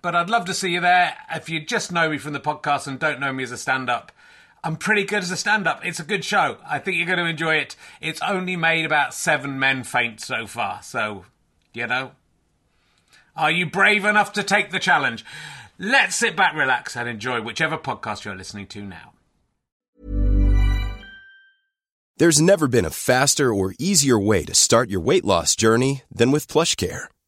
But I'd love to see you there. If you just know me from the podcast and don't know me as a stand up, I'm pretty good as a stand up. It's a good show. I think you're going to enjoy it. It's only made about seven men faint so far. So, you know, are you brave enough to take the challenge? Let's sit back, relax, and enjoy whichever podcast you're listening to now. There's never been a faster or easier way to start your weight loss journey than with PlushCare.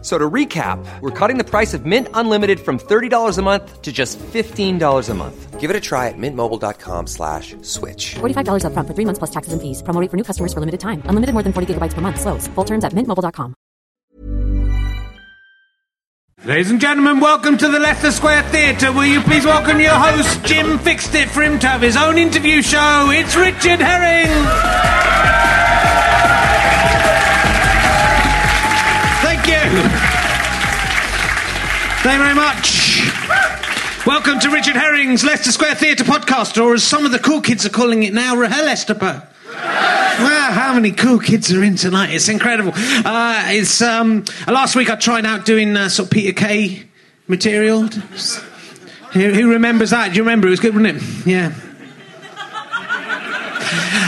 So to recap, we're cutting the price of Mint Unlimited from $30 a month to just $15 a month. Give it a try at mintmobile.com slash switch. $45 upfront for three months plus taxes and fees. Promo for new customers for limited time. Unlimited more than 40 gigabytes per month. Slows. Full terms at mintmobile.com. Ladies and gentlemen, welcome to the Leicester Square Theatre. Will you please welcome your host, Jim Fixed It, for him to have his own interview show. It's Richard Herring. Thank you. Very much. Welcome to Richard Herring's Leicester Square Theatre podcast, or as some of the cool kids are calling it now, Rahel Wow, how many cool kids are in tonight? It's incredible. Uh, it's um, last week I tried out doing uh, sort of Peter Kay material. Who, who remembers that? Do you remember? It was good, wasn't it? Yeah.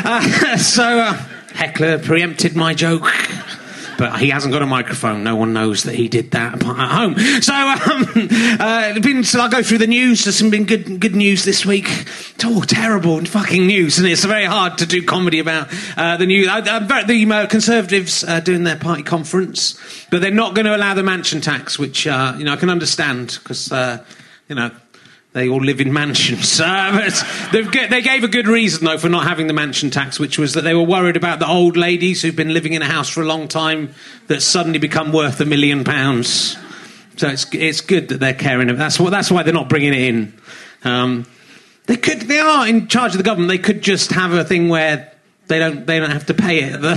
Uh, so uh, heckler preempted my joke. But he hasn't got a microphone. No one knows that he did that at home. So, um, uh, been, so I'll go through the news. There's some been good, good news this week. Oh, terrible fucking news, and it's very hard to do comedy about uh, the news. Uh, uh, the uh, Conservatives doing their party conference, but they're not going to allow the mansion tax, which you know I can understand because you know they all live in mansions. Uh, they gave a good reason, though, for not having the mansion tax, which was that they were worried about the old ladies who've been living in a house for a long time that suddenly become worth a million pounds. So it's, it's good that they're caring. That's, what, that's why they're not bringing it in. Um, they could. They are in charge of the government. They could just have a thing where they don't. They don't have to pay it. uh,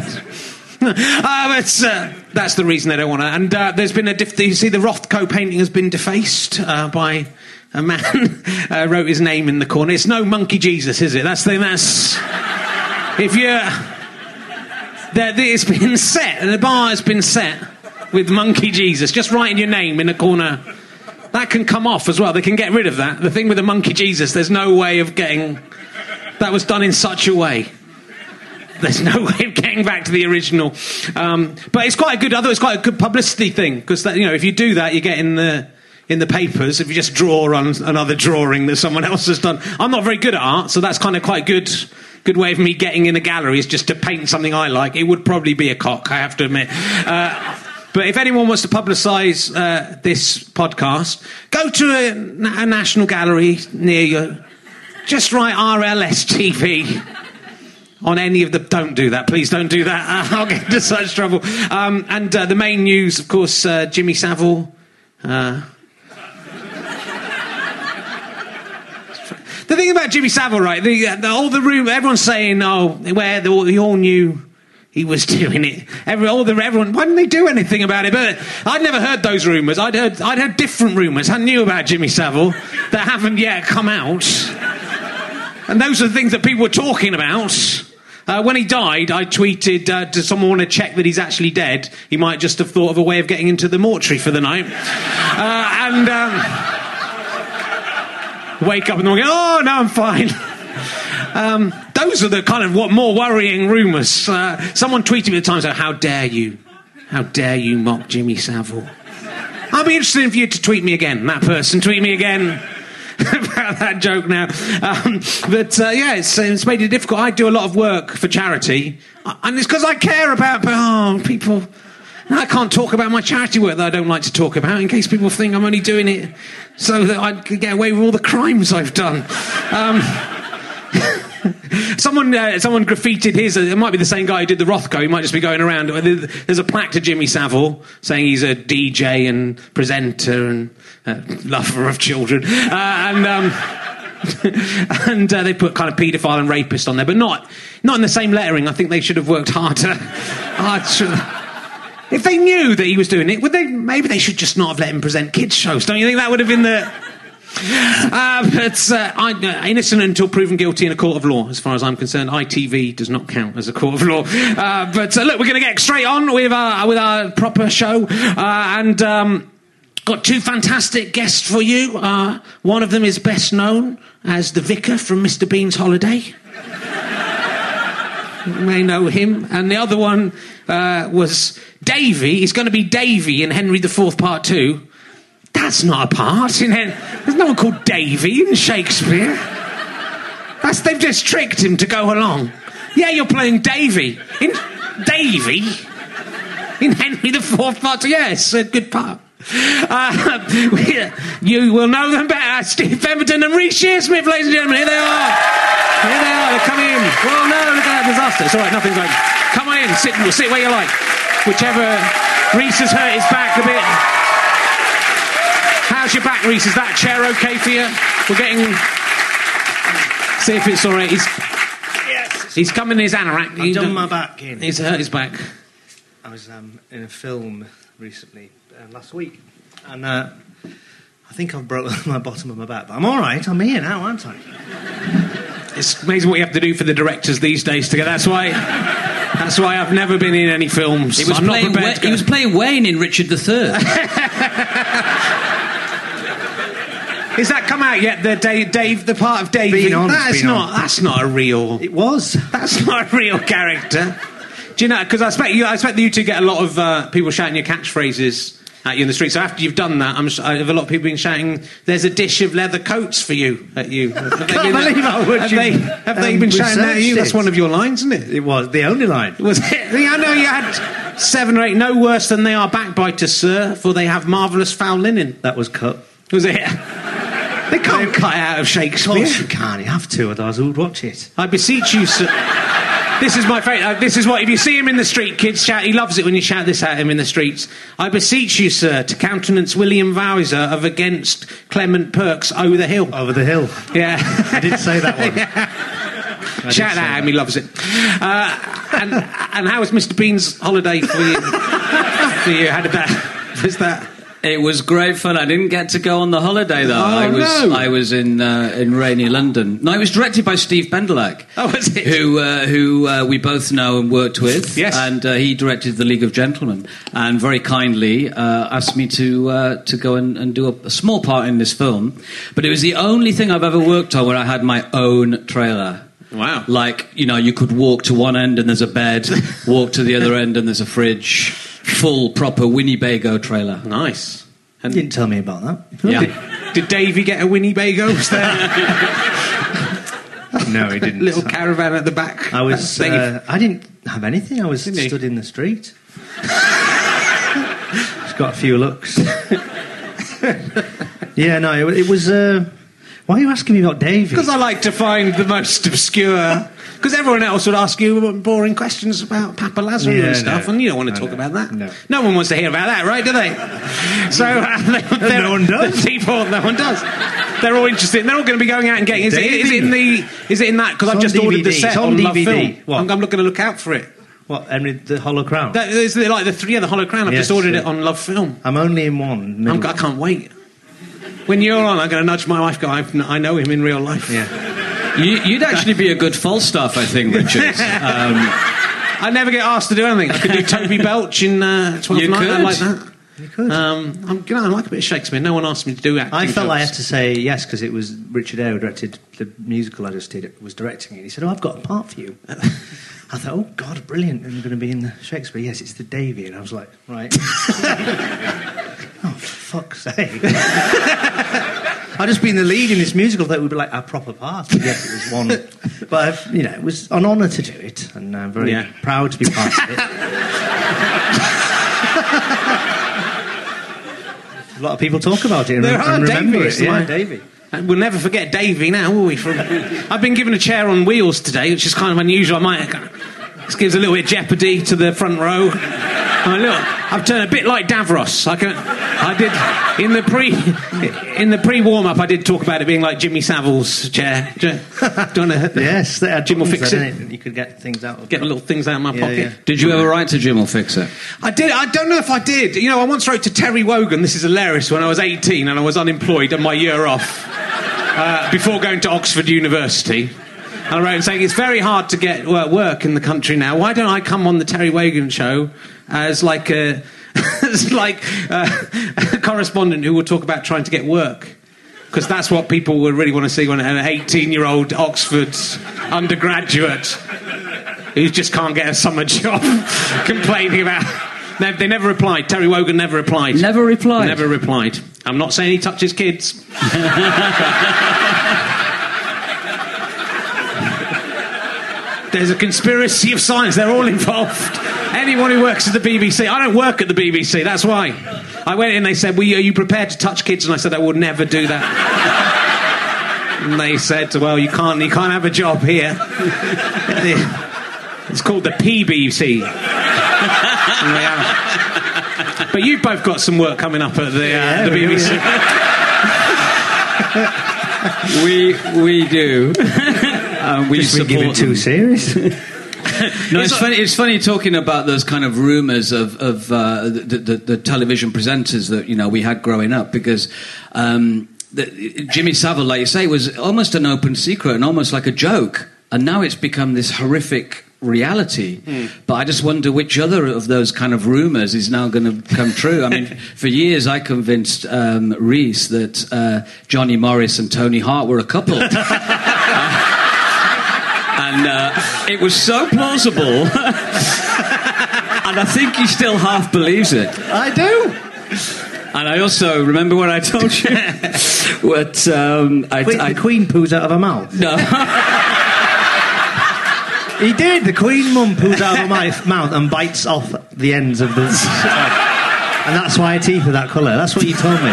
uh, that's the reason they don't want to. And uh, there's been a. Diff- you see, the Rothko painting has been defaced uh, by a man uh, wrote his name in the corner. It's no monkey Jesus, is it? That's the that's if you that it's been set, and the bar has been set with monkey Jesus. Just writing your name in the corner. That can come off as well. They can get rid of that. The thing with the monkey Jesus, there's no way of getting. That was done in such a way. There's no way of getting back to the original. Um, but it's quite a good. Although it's quite a good publicity thing because you know if you do that, you're getting the in the papers if you just draw on another drawing that someone else has done. I'm not very good at art, so that's kind of quite good. Good way of me getting in a gallery is just to paint something I like. It would probably be a cock, I have to admit. Uh, but if anyone wants to publicise uh, this podcast, go to a, a, national gallery near you. Just write RHLSTP on any of the. Don't do that, please. Don't do that. I'll get into such trouble. Um, and uh, the main news, of course, uh, Jimmy Savile. The thing about Jimmy Savile, right? The, the all the room, everyone's saying, "Oh, where they all, all knew." He was doing it. Every, all the, everyone, why didn't they do anything about it? But I'd never heard those rumours. I'd heard, I'd heard different rumours. I knew about Jimmy Savile that haven't yet come out. And those are the things that people were talking about. Uh, when he died, I tweeted, uh, does someone want to check that he's actually dead? He might just have thought of a way of getting into the mortuary for the night. Uh, and um, wake up in the morning, oh, no, I'm fine. Um, those are the kind of what more worrying rumours. Uh, someone tweeted me at the time, how dare you? How dare you mock Jimmy Savile? I'll be interested for you to tweet me again, that person. Tweet me again about that joke now. Um, but uh, yeah, it's, it's made it difficult. I do a lot of work for charity, and it's because I care about oh, people. I can't talk about my charity work that I don't like to talk about in case people think I'm only doing it so that I can get away with all the crimes I've done. Um, someone, uh, someone graffitied his. Uh, it might be the same guy who did the Rothko. He might just be going around. There's a plaque to Jimmy Savile saying he's a DJ and presenter and uh, lover of children. Uh, and um, and uh, they put kind of paedophile and rapist on there, but not not in the same lettering. I think they should have worked harder. if they knew that he was doing it, would they? Maybe they should just not have let him present kids shows. Don't you think that would have been the uh, but uh, I, uh, innocent until proven guilty in a court of law, as far as I'm concerned. ITV does not count as a court of law. Uh, but uh, look, we're going to get straight on with our with our proper show, uh, and. Um, Got two fantastic guests for you. one of them is best known as the vicar from Mr. Bean's Holiday. You may know him. And the other one uh, was Davy. He's going to be Davy in Henry IV Part 2 that's not a part. In There's no one called Davy in Shakespeare. That's, they've just tricked him to go along. Yeah, you're playing Davy. In Davy? In Henry IV part. Two. Yes, a good part. Uh, you will know them better. Steve Pemberton and Reece Shearsmith, ladies and gentlemen. Here they are. Here they are. They're coming in. Well, no, look at that disaster. It's all right. Nothing's going. Come on in. Sit, sit where you like. Whichever. Reece has hurt his back a bit. How's your back, Reece? Is that chair okay for you? We're getting. See if it's all right. He's, yes. he's coming in his anorak. I've done my back in. He's hurt his back. I was um, in a film recently, last week, and uh, I think I've broken my bottom of my back. But I'm all right. I'm here now, aren't I? It's amazing what you have to do for the directors these days to get. That's why. That's why I've never been in any films. He was, I'm playing, Wa- he was playing Wayne in Richard III. Is that come out yet? The Dave, Dave the part of Dave. Been on, that's not. on. That's not a real. It was. That's not a real character. Do you know? Because I expect you. I expect you to get a lot of uh, people shouting your catchphrases at you in the street. So after you've done that, I'm. I have a lot of people been shouting. There's a dish of leather coats for you at you. Have they Can't believe how much Have you, they, have they um, been shouting that at you? researched That's one of your lines, isn't it? It was the only line. Was it? I know you had seven or eight. No worse than they are backbiters, sir, for they have marvellous foul linen. That was cut. Was it? They can't cut it out of Of Shakespeare. course you can't. You have to, otherwise who would watch it? I beseech you, sir. This is my favourite. Uh, this is what, if you see him in the street, kids shout, he loves it when you shout this at him in the streets. I beseech you, sir, to countenance William Visor of Against Clement Perks Over the Hill. Over the hill. Yeah. I did say that one. I Shout that at him, he loves it. Uh, and, and how was Mr. Bean's holiday for you? for you? How did that. Was that. It was great fun. I didn't get to go on the holiday though. Oh, I was no. I was in uh, in rainy London. No, it was directed by Steve Bendelack. Oh, was it? Who uh, who uh, we both know and worked with. Yes. and uh, he directed The League of Gentlemen, and very kindly uh, asked me to uh, to go and, and do a, a small part in this film. But it was the only thing I've ever worked on where I had my own trailer. Wow. Like, you know, you could walk to one end and there's a bed, walk to the other end and there's a fridge. Full, proper Winnebago trailer. Nice. You didn't tell me about that. Yeah. Did Davey get a Winnebago? Was there No, he didn't. little caravan at the back? I was. Uh, I didn't have anything. I was Didn't you? stood in the street. Just got a few looks. yeah, no, it, it was. Uh, why are you asking me about Davy? Because I like to find the most obscure Because everyone else would ask you boring questions about Papa Lazarou Yeah, and stuff, no. and you don't want to I talk know. about that. No. no one wants to hear about that, right? Do they? So uh, No one does. People, no one does. They're all interested. They're all going to be going out and getting. Is it, is it in the? Is it in that? Because I've just on ordered the DVD. set It's on on DVD. Film. What? I'm, I'm looking to look out for it. What, Henry the Hollow Crown? That is like the three of the Hollow Crown. I've Yes, just ordered yeah. it on Love Film. I'm only in one. I'm, I can't wait. When you're on, I'm going to nudge my wife. Go, I know him in real life. Yeah. You, you'd actually be a good Falstaff, I think, Richard. Um, I never get asked to do anything. I could do Toby Belch in uh, 12 You Night, could. like that. You could. Um, I'm, you know, I like a bit of Shakespeare. No one asked me to do acting. I felt I had to say yes because it was Richard Eyre who directed the musical I just did. It was directing it. He said, "Oh, I've got a part for you." I thought, "Oh God, brilliant! I'm going to be in the Shakespeare." Yes, it's the Davy, and I was like, "Right." oh, for fuck's sake! I'd just been the lead in this musical. That would be like a proper part. But yes, it was one. But I've, you know, it was an honour to do it, and I'm very Yeah. proud to be part of it. a lot of people talk about it and, There and remember it. Yeah, like- Davy. We'll never forget Davy now, will we? From, I've been given a chair on wheels today, which is kind of unusual. I might. This gives a little bit of jeopardy to the front row. I look, I've turned a bit like Davros. I, can, I did in the pre in the pre warm up. I did talk about it being like Jimmy Savile's chair. Do you, do you wanna- Yes, they had Jim will fix then, it. You could get things out of Get little things out of my Yeah, pocket. yeah. did you ever write to Jim'll Fix It? I did. I don't know if I did. You know, I once wrote to Terry Wogan. This is hilarious. When I was 18 and I was unemployed and my year off uh, before going to Oxford University. I wrote and saying it's very hard to get work in the country now. Why don't I come on the Terry Wogan show as like a as like uh, a correspondent who will talk about trying to get work? Because that's what people would really want to see when an 18-year-old Oxford undergraduate who just can't get a summer job complaining about. They, they never replied. Terry Wogan never replied. Never replied? Never replied. I'm not saying he touches kids. There's a conspiracy of science. They're all involved. Anyone who works at the BBC. I don't work at the BBC. That's why. I went in. And they said, "Well, are you prepared to touch kids?" And I said, "I would never do that." and they said, "Well, you can't. You can't have a job here." It's called the PBC. And they have- but you've both got some work coming up at the, uh, Yeah, the BBC. We we do. Um, we Just we give support it too serious. No, it's funny. It's funny talking about those kind of rumours of, of uh, the, the, the television presenters that you know we had growing up because. Um, the, Jimmy Savile, like you say, was almost an open secret and almost like a joke, and now it's become this horrific reality. But I just wonder which other of those kind of rumours is now going to come true. I mean, for years I convinced um, Reece that uh, Johnny Morris and Tony Hart were a couple. and uh, it was so plausible, and I think he still half believes it. I do. And I also remember when I told you what um, I, Wait, I the Queen poos out of her mouth. no. He did. The Queen mum poos out of her mouth, mouth and bites off the ends of the. and that's why her teeth are that colour. That's what you told me.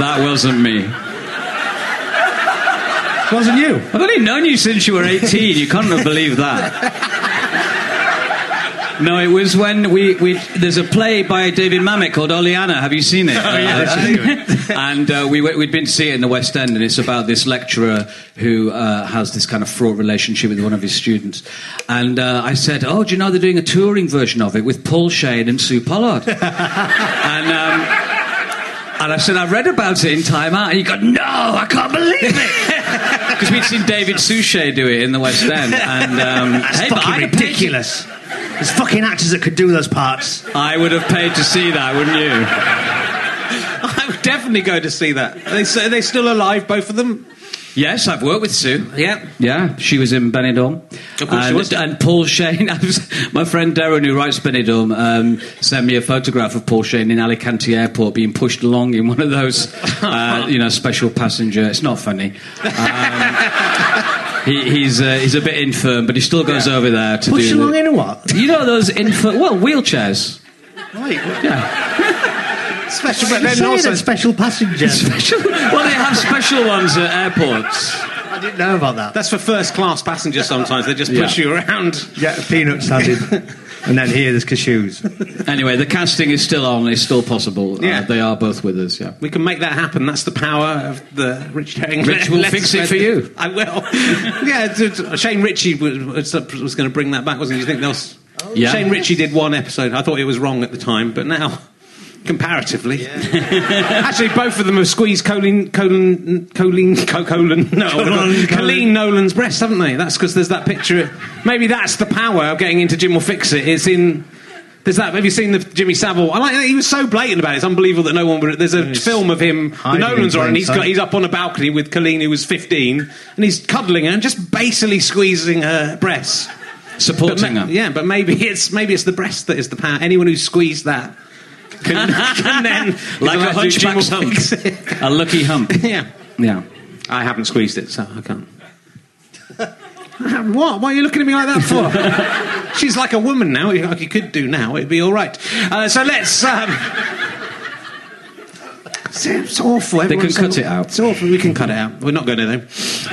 that wasn't me. Wasn't you? I've only known you since you were 18. You can't have believed that. No, it was when we, we there's a play by David Mamet called Oleanna. Have you seen it? Oh, yeah. and uh, we we'd been to see it in the West End, and it's about this lecturer who uh, has this kind of fraught relationship with one of his students. And uh, I said, "Oh, do you know they're doing a touring version of it with Paul Shane and Sue Pollard?" and. Um, and I said, I read about it in Time Out. And he got, no, I can't believe it. Because we'd seen David Suchet do it in the West End. And, um, That's hey, fucking I'd have paid to- ridiculous. There's fucking actors that could do those parts. I would have paid to see that, wouldn't you? I would definitely go to see that. Are they, are they still alive, both of them? Yes, I've worked with Sue. Yeah. Yeah, she was in Benidorm. Of course she and, was. And Paul Shane, my friend Darren, who writes Benidorm, um, sent me a photograph of Paul Shane in Alicante Airport being pushed along in one of those, uh, you know, special passenger. It's not funny. Um, he, he's uh, he's a bit infirm, but he still goes over there to Push do. along the- in a what? You know those infirm, well, wheelchairs. Right. Yeah. Special, but But then also. a special passenger. Special, well, they have special ones at airports. I didn't know about that. That's for first class passengers sometimes. They just push Yeah. you around. Yeah, peanuts handed, and then here there's cashews. Anyway, the casting is still on. It's still possible. Yeah. Uh, they are both with us. Yeah. We can make that happen. That's the power of the Rich Herring. Rich will Let's fix it spread- for you. I will. yeah, d- d- Shane Richie was, was, was going to bring that back, wasn't he? Do you think they'll... Yeah. Shane Richie did one episode. I thought it was wrong at the time, but now, comparatively, actually, both of them have squeezed Colleen, Colleen, Colleen, Co- Colleen, no, Colleen, Colleen Nolan's breast, haven't they? That's because there's that picture. Maybe that's the power of getting into Jim'll Fix It. It's in. There's that. Have you seen the Jimmy Savile? I like. He was so blatant about it. It's unbelievable that no one would. There's a film of him. The Nolans are, and he's got, he's up on a balcony with Colleen, who was 15, and he's cuddling her and just basically squeezing her breasts. Supporting ma- her. Yeah, but maybe it's maybe it's the breast that is the power. Anyone who squeezed that can, can then Like a can do Jim hunchback's hump. A lucky hump. yeah, Yeah. I haven't squeezed it, so I can't. What? Why are you looking at me like that for? She's like a woman now. Like you could do now. It'd be all right. Uh, so let's. Um, it's, awful. They can Everyone's cut so- it out. It's awful. We can cut it out. We're not going to though.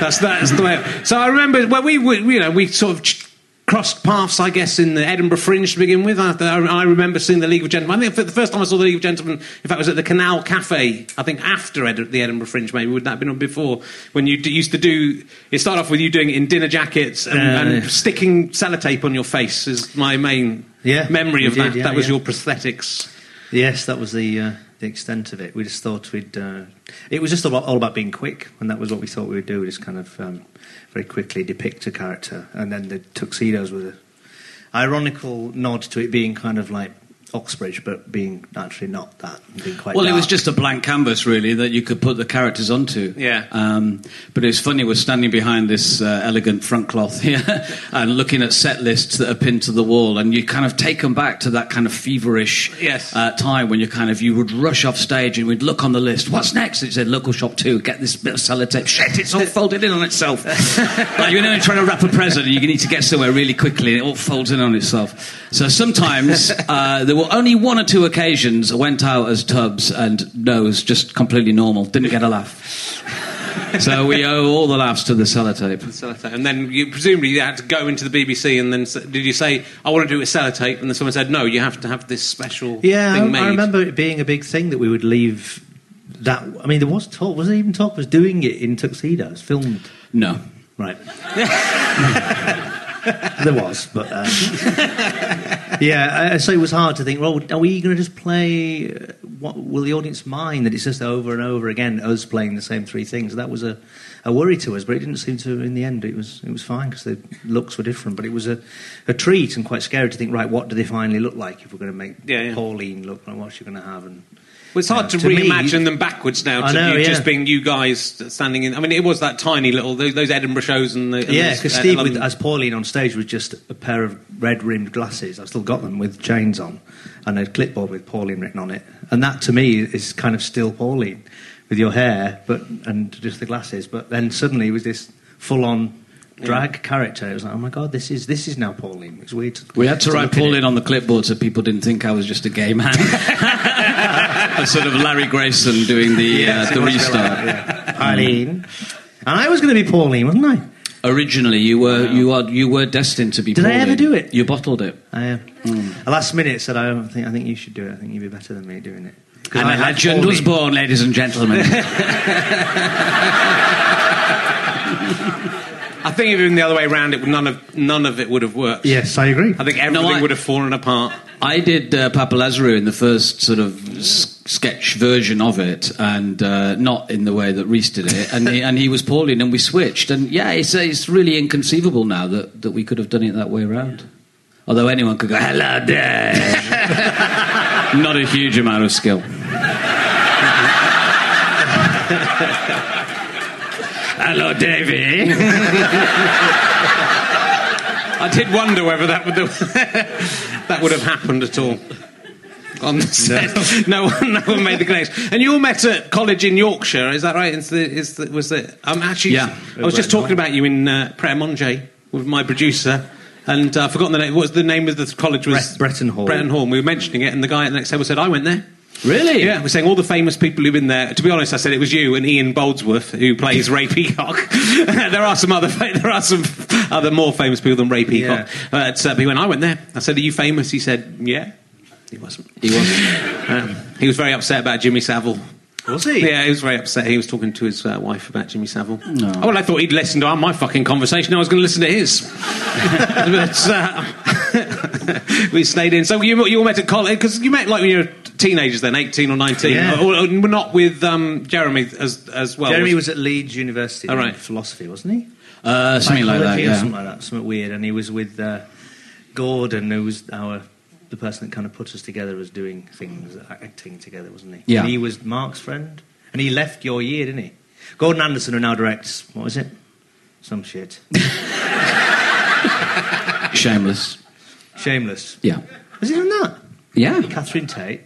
That's that's the way. So I remember when we, we you know we sort of. Crossed paths, I guess, in the Edinburgh Fringe to begin with. I, I remember seeing the League of Gentlemen. I think for the first time I saw the League of Gentlemen, in fact, was at the Canal Cafe. I think after Ed- the Edinburgh Fringe, maybe would that have been before when you d- used to do? It started off with you doing it in dinner jackets and, Yeah, and sticking sellotape on your face. Is my main Yeah, memory of did, that. yeah, that was yeah. your prosthetics. Yes, that was the uh, the extent of it. We just thought we'd. Uh, it was just all about, all about being quick, and that was what we thought we would do. Just kind of um, very quickly depict a character, and then the tuxedos were the ironical nod to it being kind of like Oxbridge, but being actually not that, being quite. Well, it was just a blank canvas, really, that you could put the characters onto. Yeah. Um, but it was funny, we're standing behind this uh, elegant front cloth here and looking at set lists that are pinned to the wall, and you kind of take them back to that kind of feverish Yes. uh, time when you kind of, you would rush off stage and we'd look on the list, what's next? It said local shop two, get this bit of sellotape. Shit, it's all folded in on itself. like you know, you're trying to wrap a present and you need to get somewhere really quickly and it all folds in on itself. So sometimes uh, there were only one or two occasions I went out as Tubbs and nose just completely normal, didn't get a laugh. so we owe all the laughs to the sellotape. Sellotape. And then you presumably you had to go into the BBC and then did you say I want to do a sellotape? And then someone said no, you have to have this special Yeah, thing I, made. I remember it being a big thing that we would leave. That I mean, there was talk. Was there even talk? Was doing it in tuxedos, filmed. No. Right. there was, but um, yeah. So it was hard to think. Well, are we going to just play? uh, What will the audience mind that it's just over and over again us playing the same three things? That was a, a worry to us, but it didn't seem to. In the end, it was it was fine because the looks were different. But it was a, a treat and quite scary to think. Right, what do they finally look like if we're going to make Yeah, yeah. Pauline look like? What's she going to have? And Well, it's hard Yeah, to, to me- reimagine them backwards now. To I know, you yeah. just being you guys standing in. I mean, it was that tiny little those, those Edinburgh shows and the and Yeah, because uh, Steve, with, as Pauline on stage, was just a pair of red rimmed glasses. I've still got them with chains on, and a clipboard with Pauline written on it. And that to me is kind of still Pauline with your hair, but and just the glasses. But then suddenly it was this full on drag character. It was like, oh my god, this is this is now Pauline. It's weird. We had to write Pauline it. on the clipboard so people didn't think I was just a gay man. a sort of Larry Grayson doing the, Yes, uh, the restart. like yeah. Mm. Pauline. And I was going to be Pauline, wasn't I? Originally, you were you are you were destined to be. Did I ever do it? You bottled it. I am. At last minute said, I don't think I think you should do it. I think you'd be better than me doing it. And I a had legend was born, ladies and gentlemen. I think if it been the other way around, it would, none of none of it would have worked. Yes, I agree. I think everything I- would have fallen apart. I did uh, Papa Lazarou in the first sort of s- sketch version of it, and uh, not in the way that Reece did it. And he, and he was Pauline, and we switched. And yeah, it's, uh, it's really inconceivable now that, that we could have done it that way around. Although anyone could go, hello, there," not a huge amount of skill. hello, Davy. I did wonder whether that would that would have happened at all. On the set, no, one, no one made the connection. And you all met at college in Yorkshire, is that right? Is the, is the, was it? I'm actually. Yeah. I was just talking about you in uh, Pret Monge with my producer, and uh, I've forgotten the name. What was the name of the college? Was Bre- Bretton Hall. Bretton Hall. We were mentioning it, and the guy at the next table said, "I went there." Really? Yeah, we're saying all the famous people who've been there. To be honest, I said it was you and Ian Boldsworth who plays Ray Peacock. there are some other there are some other more famous people than Ray Peacock. But, uh, but he went, I went there. I said, Are you famous? He said, Yeah. He wasn't. He was. Um, he was very upset about Jimmy Savile. Was he? Yeah, he was very upset. He was talking to his uh, wife about Jimmy Savile. Oh, well, I thought he'd listen to my fucking conversation. I was going to listen to his. but uh, we stayed in. So you, you all met at college because you met like when you were teenagers, then eighteen or nineteen. Yeah. Or, or not with um, Jeremy as as well. Jeremy was at Leeds University in right. philosophy, wasn't he? Uh, something like that, yeah. something like that, something weird. And he was with uh, Gordon, who was our the person that kind of put us together as doing things, acting together, wasn't he? Yeah. And he was Mark's friend, and he left your year, didn't he? Gordon Anderson, who now directs what was it? Some shit. Shameless. Shameless. Yeah. Was he done that? Yeah. Catherine Tate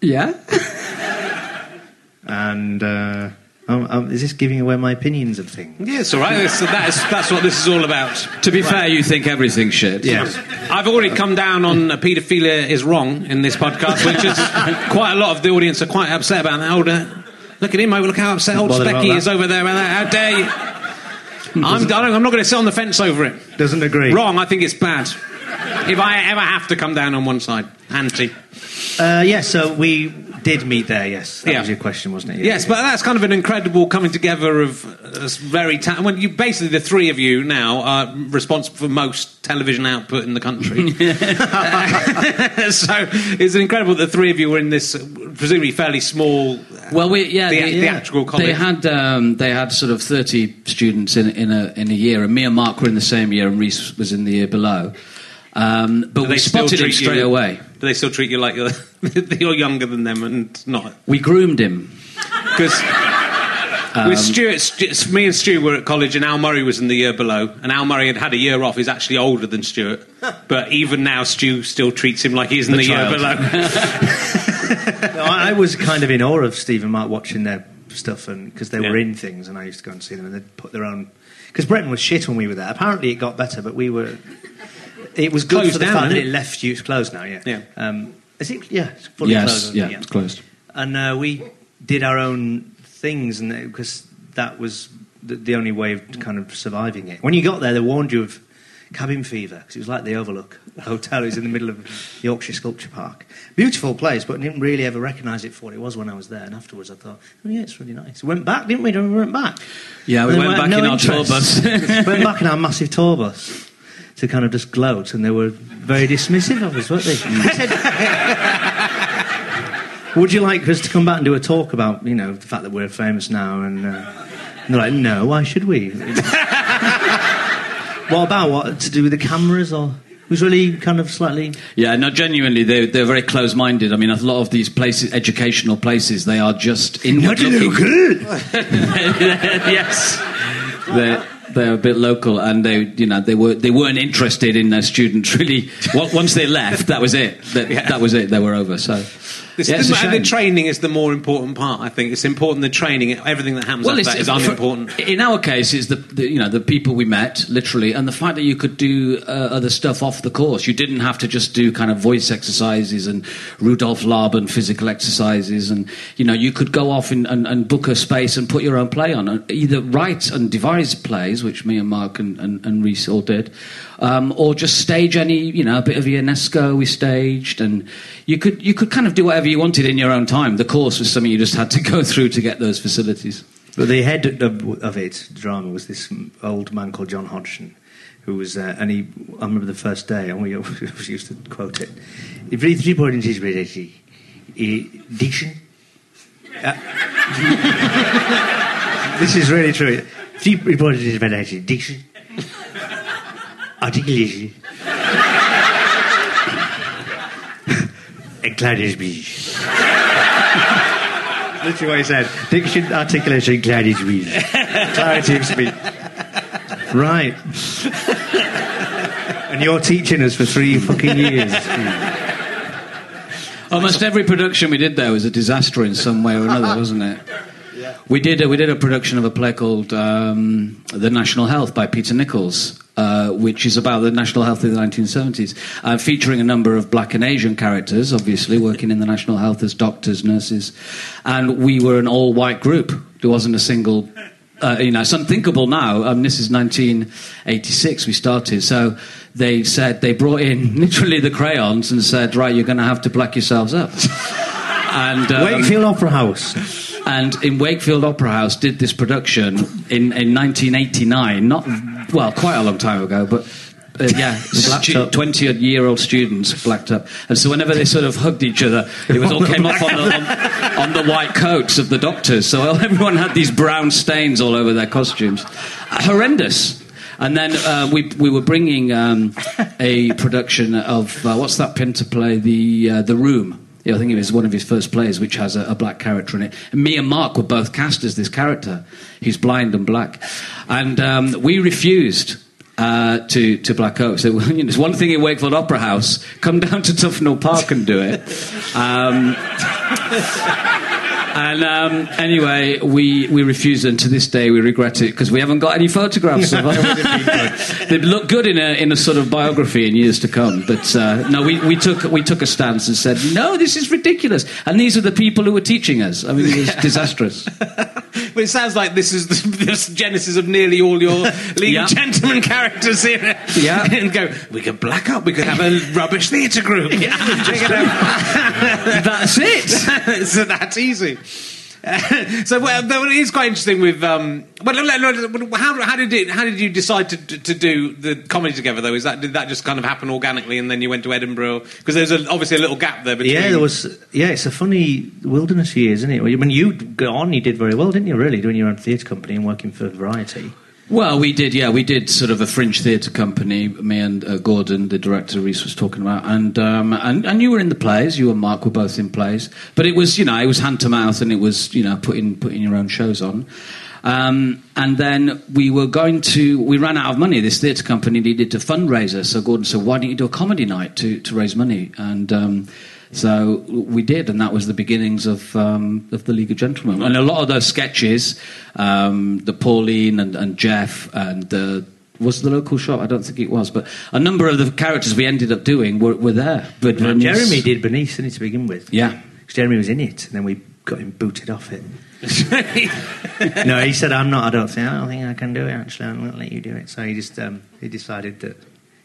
Yeah. and. Uh, um, um, is this giving away my opinions of things? Yes, all right. That's, that's, that's what this is all about. To be fair, you think everything's shit. Yes. I've already come down on uh, paedophilia is wrong in this podcast, which is quite a lot of the audience are quite upset about that. Old, uh, look at him over. Look how upset old Bothered about Specky that. is over there. About. How dare you? I'm, I'm not going to sit on the fence over it. Doesn't agree. Wrong. I think it's bad. If I ever have to come down on one side, anti. Uh, yeah, so we did meet there, yes. That Yeah. was your question, wasn't it? Yes, but that's kind of an incredible coming together of uh, very ta- when you basically the three of you now are responsible for most television output in the country. so it's incredible that the three of you were in this uh, presumably fairly small. Well, we yeah, The- they, theatrical college. They had um, they had sort of thirty students in in a in a year, and me and Mark were in the same year, and Reece was in the year below. Um, but Do we they still spotted him treat straight you- away. Do they still treat you like you're, you're younger than them and not? We groomed him. Because Um, with Stuart, Stu, me and Stu were at college, and Al Murray was in the year below. And Al Murray had had a year off. He's actually older than Stuart, but even now, Stu still treats him like he's in the, The year below. No, I I was kind of in awe of Steve and Mark watching their stuff, and because they were in things, and I used to go and see them, and they'd put their own. Because Bretton was shit when we were there. Apparently, it got better, but we were. It was good Closed for the fact that it it? left you. It's closed now, yeah. Yeah. Um, is it? Yeah, it's fully yes, closed. isn't yeah, it's closed. And uh, we did our own things, and because that was the, the only way of kind of surviving it. When you got there, they warned you of cabin fever because it was like the Overlook Hotel. It was in the middle of Yorkshire Sculpture Park. Beautiful place, but I didn't really ever recognise it for what it was when I was there. And afterwards, I thought, oh yeah, it's really nice. We went back, didn't we? We went back. Yeah, we And went back no in our tour bus. went back in our massive tour bus to kind of just gloat, and they were very dismissive of us, weren't they? They said, Would you like us to come back and do a talk about, you know, the fact that we're famous now? And, uh, and they're like, no, why should we? what about what to do with the cameras? Or it was really kind of slightly. Yeah, no, genuinely, they're, they're very close minded. I mean, a lot of these places, educational places, they are just inward looking. good. yes. They're, they're a bit local and they, you know, they, were, they weren't interested in their students really. Once they left, that was it. That, that was it. They were over. So, This- yeah, the, the training is the more important part. I think it's important. The training, everything that happens after that is for- unimportant. in our case, is the, the you know the people we met literally, and the fact that you could do uh, other stuff off the course. You didn't have to just do kind of voice exercises and Rudolf Laban physical exercises, and you know you could go off and, and, and book a space and put your own play on, either write and devise plays, which me and Mark and, and, and Reece all did, um, or just stage any you know a bit of Ionesco we staged, and you could you could kind of do whatever you wanted in your own time. The course was something you just had to go through to get those facilities. But the head of, it, drama, was this old man called John Hodgson, who was, uh, and he, I remember the first day, and we always used to quote it. You three points is diction. This is really true. Three points is diction. Articulation. and clarity of speech. Literally what he said. Diction, articulation, clarity of speech. clarity of speech. Right. and you're teaching us for three fucking years. Almost every production we did there was a disaster in some way or another, wasn't it? Yeah. We did a, we did a production of a play called um, The National Health by Peter Nichols, Uh, which is about the national health of the 1970s, uh, featuring a number of black and Asian characters, obviously working in the national health as doctors, nurses, and we were an all-white group. There wasn't a single uh, you know, it's unthinkable now. Um, this is 1986 we started. So they said, they brought in literally the crayons and said, right, you're going to have to black yourselves up. and um, Wakefield Opera House. And in Wakefield Opera House did this production in, in 1989. Not, well, quite a long time ago, but uh, yeah, stu- 20 odd year old students blacked up. And so whenever they sort of hugged each other, it was all came off on the, on, on the white coats of the doctors. So everyone had these brown stains all over their costumes. Horrendous. And then uh, we we were bringing um, a production of uh, what's that Pinter play, the uh, the Room. Yeah, I think it was one of his first plays, which has a, a black character in it. And me and Mark were both cast as this character. He's blind and black, and um, we refused. Uh, to to Black Oak. So you know, there's one thing in Wakefield Opera House. Come down to Tufnell Park and do it. Um, and um, anyway, we, we refused, and to this day we regret it because we haven't got any photographs of them. They'd look good in a, in a sort of biography in years to come. But uh, no, we, we, took, we took a stance and said, no, this is ridiculous. And these are the people who were teaching us. I mean, it was disastrous. But it sounds like this is the, the genesis of nearly all your League Yeah. of Gentlemen characters here. Yeah. and go, we could black up, we could have a rubbish theatre group. Have- That's it. so that's easy. so well, it is quite interesting with um, well, how, how did it how did you decide to, to do the comedy together though is that did that just kind of happen organically and then you went to Edinburgh because there's a, obviously a little gap there between Yeah, there was. Yeah, it's a funny wilderness years, isn't it? When you got on, you did very well, didn't you? Really, doing your own theatre company and working for Variety. Well, we did, yeah, we did sort of a fringe theatre company. Me and uh, Gordon, the director, Reece was talking about, and, um, and and you were in the plays. You and Mark were both in plays, but it was, you know, it was hand to mouth, and it was, you know, putting putting your own shows on. Um, and then we were going to, we ran out of money. This theatre company needed a fundraiser, so Gordon said, "Why don't you do a comedy night to to raise money?" And um, so we did, and that was the beginnings of um, of the League of Gentlemen. And a lot of those sketches, um, the Pauline and, and Jeff and the was the local shop? I don't think it was, but a number of the characters we ended up doing were, were there. But And Jeremy did Bernice, didn't he, to begin with? Yeah. 'Cause Jeremy was in it, and then we got him booted off it. no, he said, "I'm not. I don't think. I don't think I can do it. Actually, I'm going to let you do it." So he just um, he decided that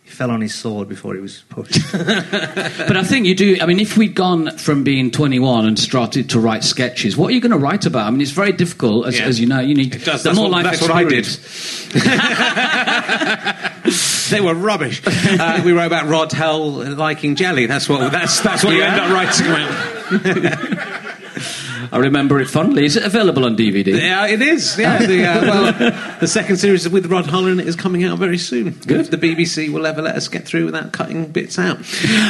he fell on his sword before he was pushed. But I think you do. I mean, if we'd gone from being 21 and started to write sketches, what are you going to write about? I mean, it's very difficult, as, Yeah. as you know. You need It does. the That's more what- life that's what I did. they were rubbish uh, we wrote about Rod Hull liking jelly that's what that's that's what you end up writing about I remember it fondly. Is it available on DVD? Yeah, it is. Yeah, the, uh, well, the second series with Rod it is coming out very soon. Good. The BBC will ever let us get through without cutting bits out.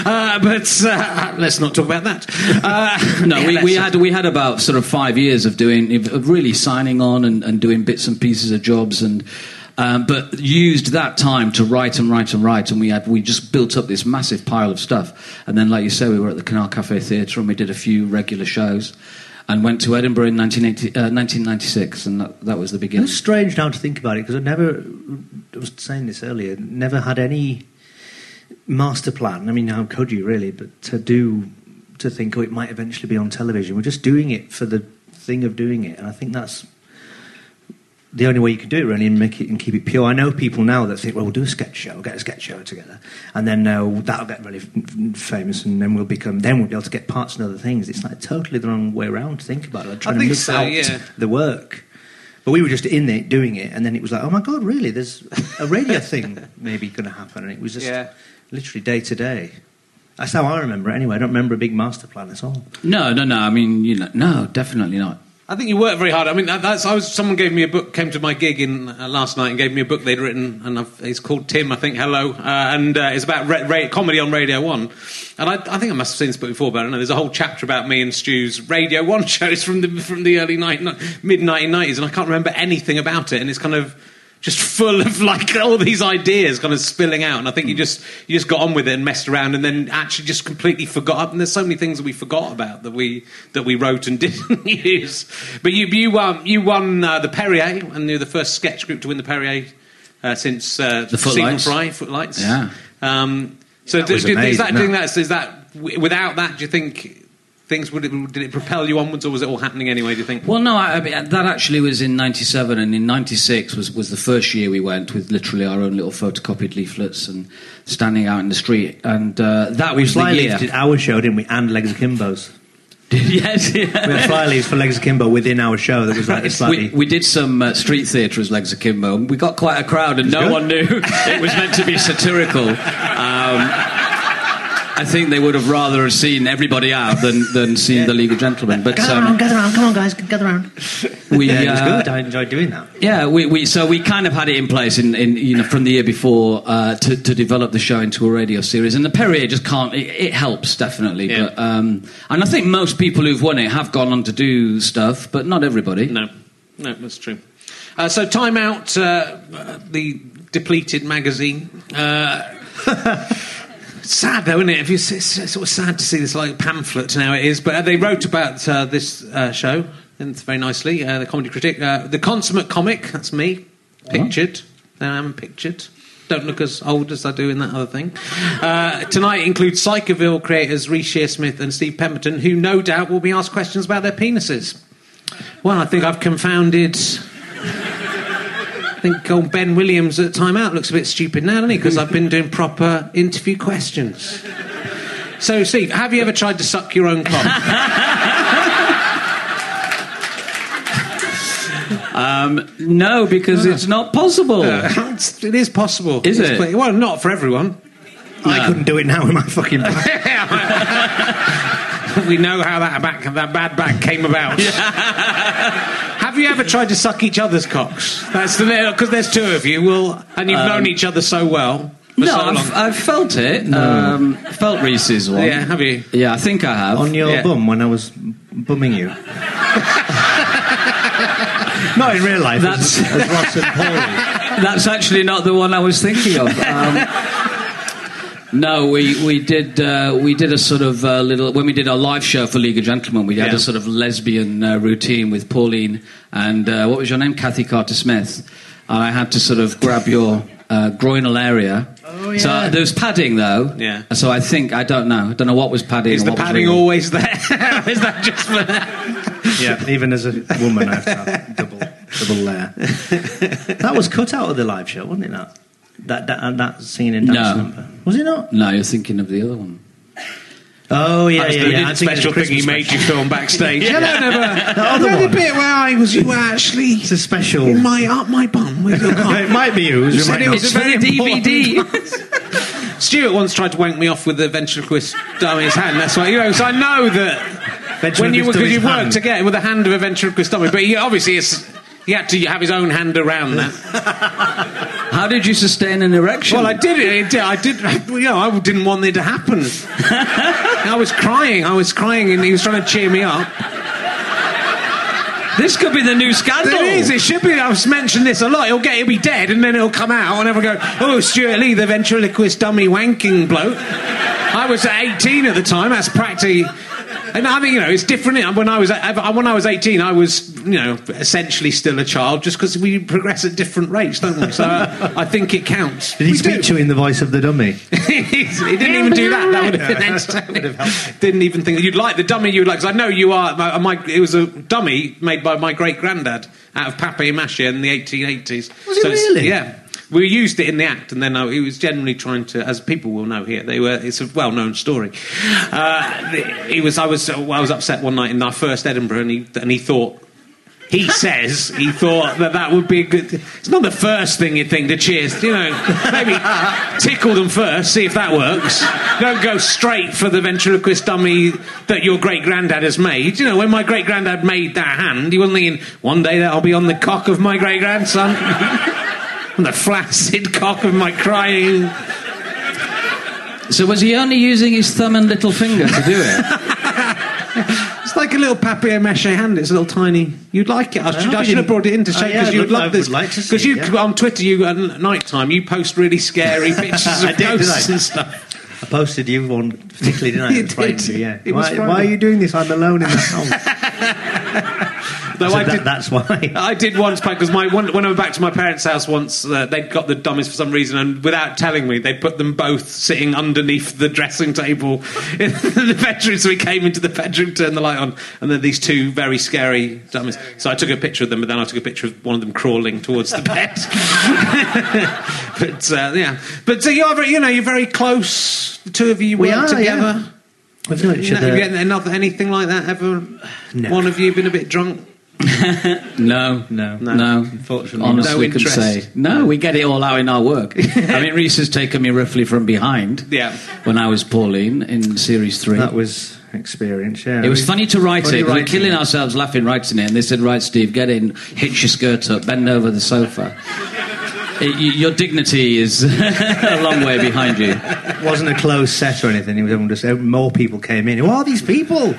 Uh, but uh, let's not talk about that. Uh, No, yeah, we, we had we had about sort of five years of doing of really signing on and, and doing bits and pieces of jobs and. Um, but used that time to write and write and write, and we had we just built up this massive pile of stuff. And then, like you say, we were at the Canal Cafe Theatre and we did a few regular shows, and went to Edinburgh in 1980, uh, 1996, and that, that was the beginning. was strange now to think about it because I never, I was saying this earlier, never had any master plan. I mean, how could you really? But to do, to think, oh, it might eventually be on television. We're just doing it for the thing of doing it, and I think that's the only way you can do it really and make it and keep it pure. I know people now that think, well, we'll do a sketch show, we'll get a sketch show together, and then uh, that'll get really f- f- famous, and then we'll become, then we'll be able to get parts and other things. It's like totally the wrong way around to think about it. Like trying to think miss so, out yeah. the work. But we were just in it doing it, and then it was like, oh my god, really? There's a radio thing maybe going to happen, and it was just Yeah. literally day to day. That's how I remember it. Anyway, I don't remember a big master plan at all. No, no, no. I mean, you know, no, definitely not. I think you work very hard. I mean, that, that's. I was. Someone gave me a book. Came to my gig in uh, last night and gave me a book they'd written, and I've, it's called Tim. I think. Hello, uh, and uh, it's about comedy on Radio One. And I, I think I must have seen this book before, but I don't know. There's a whole chapter about me and Stu's Radio One shows from the from the early night, mid 1990s, and I can't remember anything about it. And it's kind of just full of like all these ideas kind of spilling out and i think you just you just got on with it and messed around and then actually just completely forgot and there's so many things that we forgot about that we that we wrote and didn't use but you you um, you won uh, the perrier and you're the first sketch group to win the perrier uh, since uh, The Footlights. Fry Footlights. Yeah. Um, so That do- was is that doing that? Is that without that? Do you think things would it, did it propel you onwards, or was it all happening anyway? Do you think? Well, no, I, I mean, that actually was in '97, and in '96 was, was the first year we went with literally our own little photocopied leaflets and standing out in the street, and uh, that We was the year. did our show, didn't we? And Legs Akimbo's. yes, We had fly leaves for Legs Akimbo within our show. That was like we, slightly. we did some uh, street theatre as Legs Akimbo. and We got quite a crowd, and no good. one knew it was meant to be satirical. Um, I think they would have rather seen everybody out than, than seen the League of Gentlemen. But Gather um, around, gather around, come on, guys, gather around. we, Yeah, it was uh, good. I enjoyed doing that. Yeah, we, we so we kind of had it in place in, in you know from the year before uh, to to develop the show into a radio series, and the Perrier just can't. It, it helps definitely, Yeah. but um, and I think most people who've won it have gone on to do stuff, but not everybody. No, no, that's true. Uh, so, Time Out, uh, uh, the depleted magazine. Sad though, isn't it? If you, it's, it's sort of sad to see this like pamphlet now it is. But uh, they wrote about uh, this uh, show and very nicely. Uh, the comedy critic, uh, the consummate comic. That's me, pictured. There I am pictured. Don't look as old as I do in that other thing. Uh, tonight includes Psychoville creators Reece Shearsmith and Steve Pemberton, who no doubt will be asked questions about their penises. Well, I think I've confounded. I think old Ben Williams at Time Out looks a bit stupid now, doesn't he? Because I've been doing proper interview questions. So, Steve, have you ever tried to suck your own cock? Um, no, because it's not possible. It's- it is possible. Is It's it? quite- well, not for everyone. I couldn't do it now with my fucking back. we know how that back, that bad back came about. Have you ever tried to suck each other's cocks? That's the because there's two of you. Well, and you've known each other so well for no, so long. I've, I've felt it. Um, felt Reece's one. yeah, have you? Yeah, I think I have. On your Yeah. bum when I was bumming you. Not in real life. That's- as, as Ross and Paulie. That's actually not the one I was thinking of. Um, no, we we did uh, we did a sort of uh, little when we did our live show for League of Gentlemen. We had Yeah. a sort of lesbian uh, routine with Pauline and uh, what was your name, Kathy Carter Smith. And I had to sort of grab your uh, groinal area. Oh, yeah. So yeah. there was padding though. Yeah. So I think I don't know. I don't know what was padding. Is the what was padding always there? is that just for Yeah, even as a woman, I have to have double, double layer. That was cut out of the live show, wasn't it? That that that, uh, that scene in dance No. number was it not? No, you're thinking of the other one. Oh yeah, That's yeah, the yeah. I'm thinking of special thing he Christmas made you film backstage. Yeah. Hello, never. The other the one. bit where I was, you were actually It's a special. in my up my bum with your cock. it might be you. You it said might it was a for very the DVD. Stewart once tried to wank me off with the ventriloquist dummy's hand. That's why you know. So I know that when you Ventriloquist because you worked hand. together with the hand of a ventriloquist dummy, but he obviously is, he had to have his own hand around that. How did you sustain an erection? Well, I did it. I did. I did. You know, I didn't want it to happen. I was crying. I was crying, and he was trying to cheer me up. This could be the new scandal. It is. It should be. I've mentioned this a lot. He'll get. He'll be dead, and then it'll come out, and everyone go, "Oh, Stewart Lee, the ventriloquist dummy wanking bloke." I was 18 at the time. That's practically. And I think you know it's different. When I was when I was 18, I was you know essentially still a child, just because we progress at different rates, don't we? So uh, I think it counts. Did he We speak do. to you in the voice of the dummy? he didn't even do that. That would have been entertaining. Would have helped. Didn't even think you'd like the dummy. You'd like. Cause I know you are. My, my, it was a dummy made by my great granddad out of papier mâché in the 1880s. Was it really? Yeah. We used it in the act, and then he was generally trying to, as people will know here, they were. It's a well-known story. Uh, he was. I was. I was upset one night in our first Edinburgh, and he and he thought he says he thought that that would be a good. It's not the first thing you'd think to cheers. You know, maybe tickle them first, see if that works. Don't go straight for the ventriloquist dummy that your great granddad has made. You know, when my great granddad made that hand, he wasn't thinking one day that I'll be on the cock of my great grandson, on the flaccid cock of my crying. So was he only using his thumb and little finger to do it? It's like a little papier mâché hand. It's a little tiny. You'd like it. I should, I should have brought it in to Oh, show because I'd you'd love- this. would like Because you it, yeah. on Twitter, you at night time, you post really scary pictures of I did, did ghosts and stuff. I posted you one particularly, didn't I? You did. you, yeah. Why, why are you doing this? I'm alone in the house. No, said I that- did- that's why. I did once because my one, when I went back to my parents' house once, uh, they'd got the dummies for some reason, and without telling me, they put them both sitting underneath the dressing table in the bedroom. So we came into the bedroom, turned the light on, and then these two very scary dummies. So I took a picture of them, but then I took a picture of one of them crawling towards the bed. but uh, yeah, but so you're very, you know you're very close. The two of you We work are, together. yeah. We've known each other. have you had another, anything like that ever? No. One of you been a bit drunk? No, No. no. Unfortunately, honestly, no could interest. say no. We get it all out in our work. I mean, Reece has taken me roughly from behind. Yeah. When I was Pauline in series three, That was experience, yeah. It was funny to write Funny it. We were killing ourselves laughing writing it, and they said, "Right, Steve, get in, hitch your skirt up, bend over the sofa." It, y- your dignity is a long way behind you. It wasn't a closed set or anything. It was everyone just uh, more people came in. Who are these people?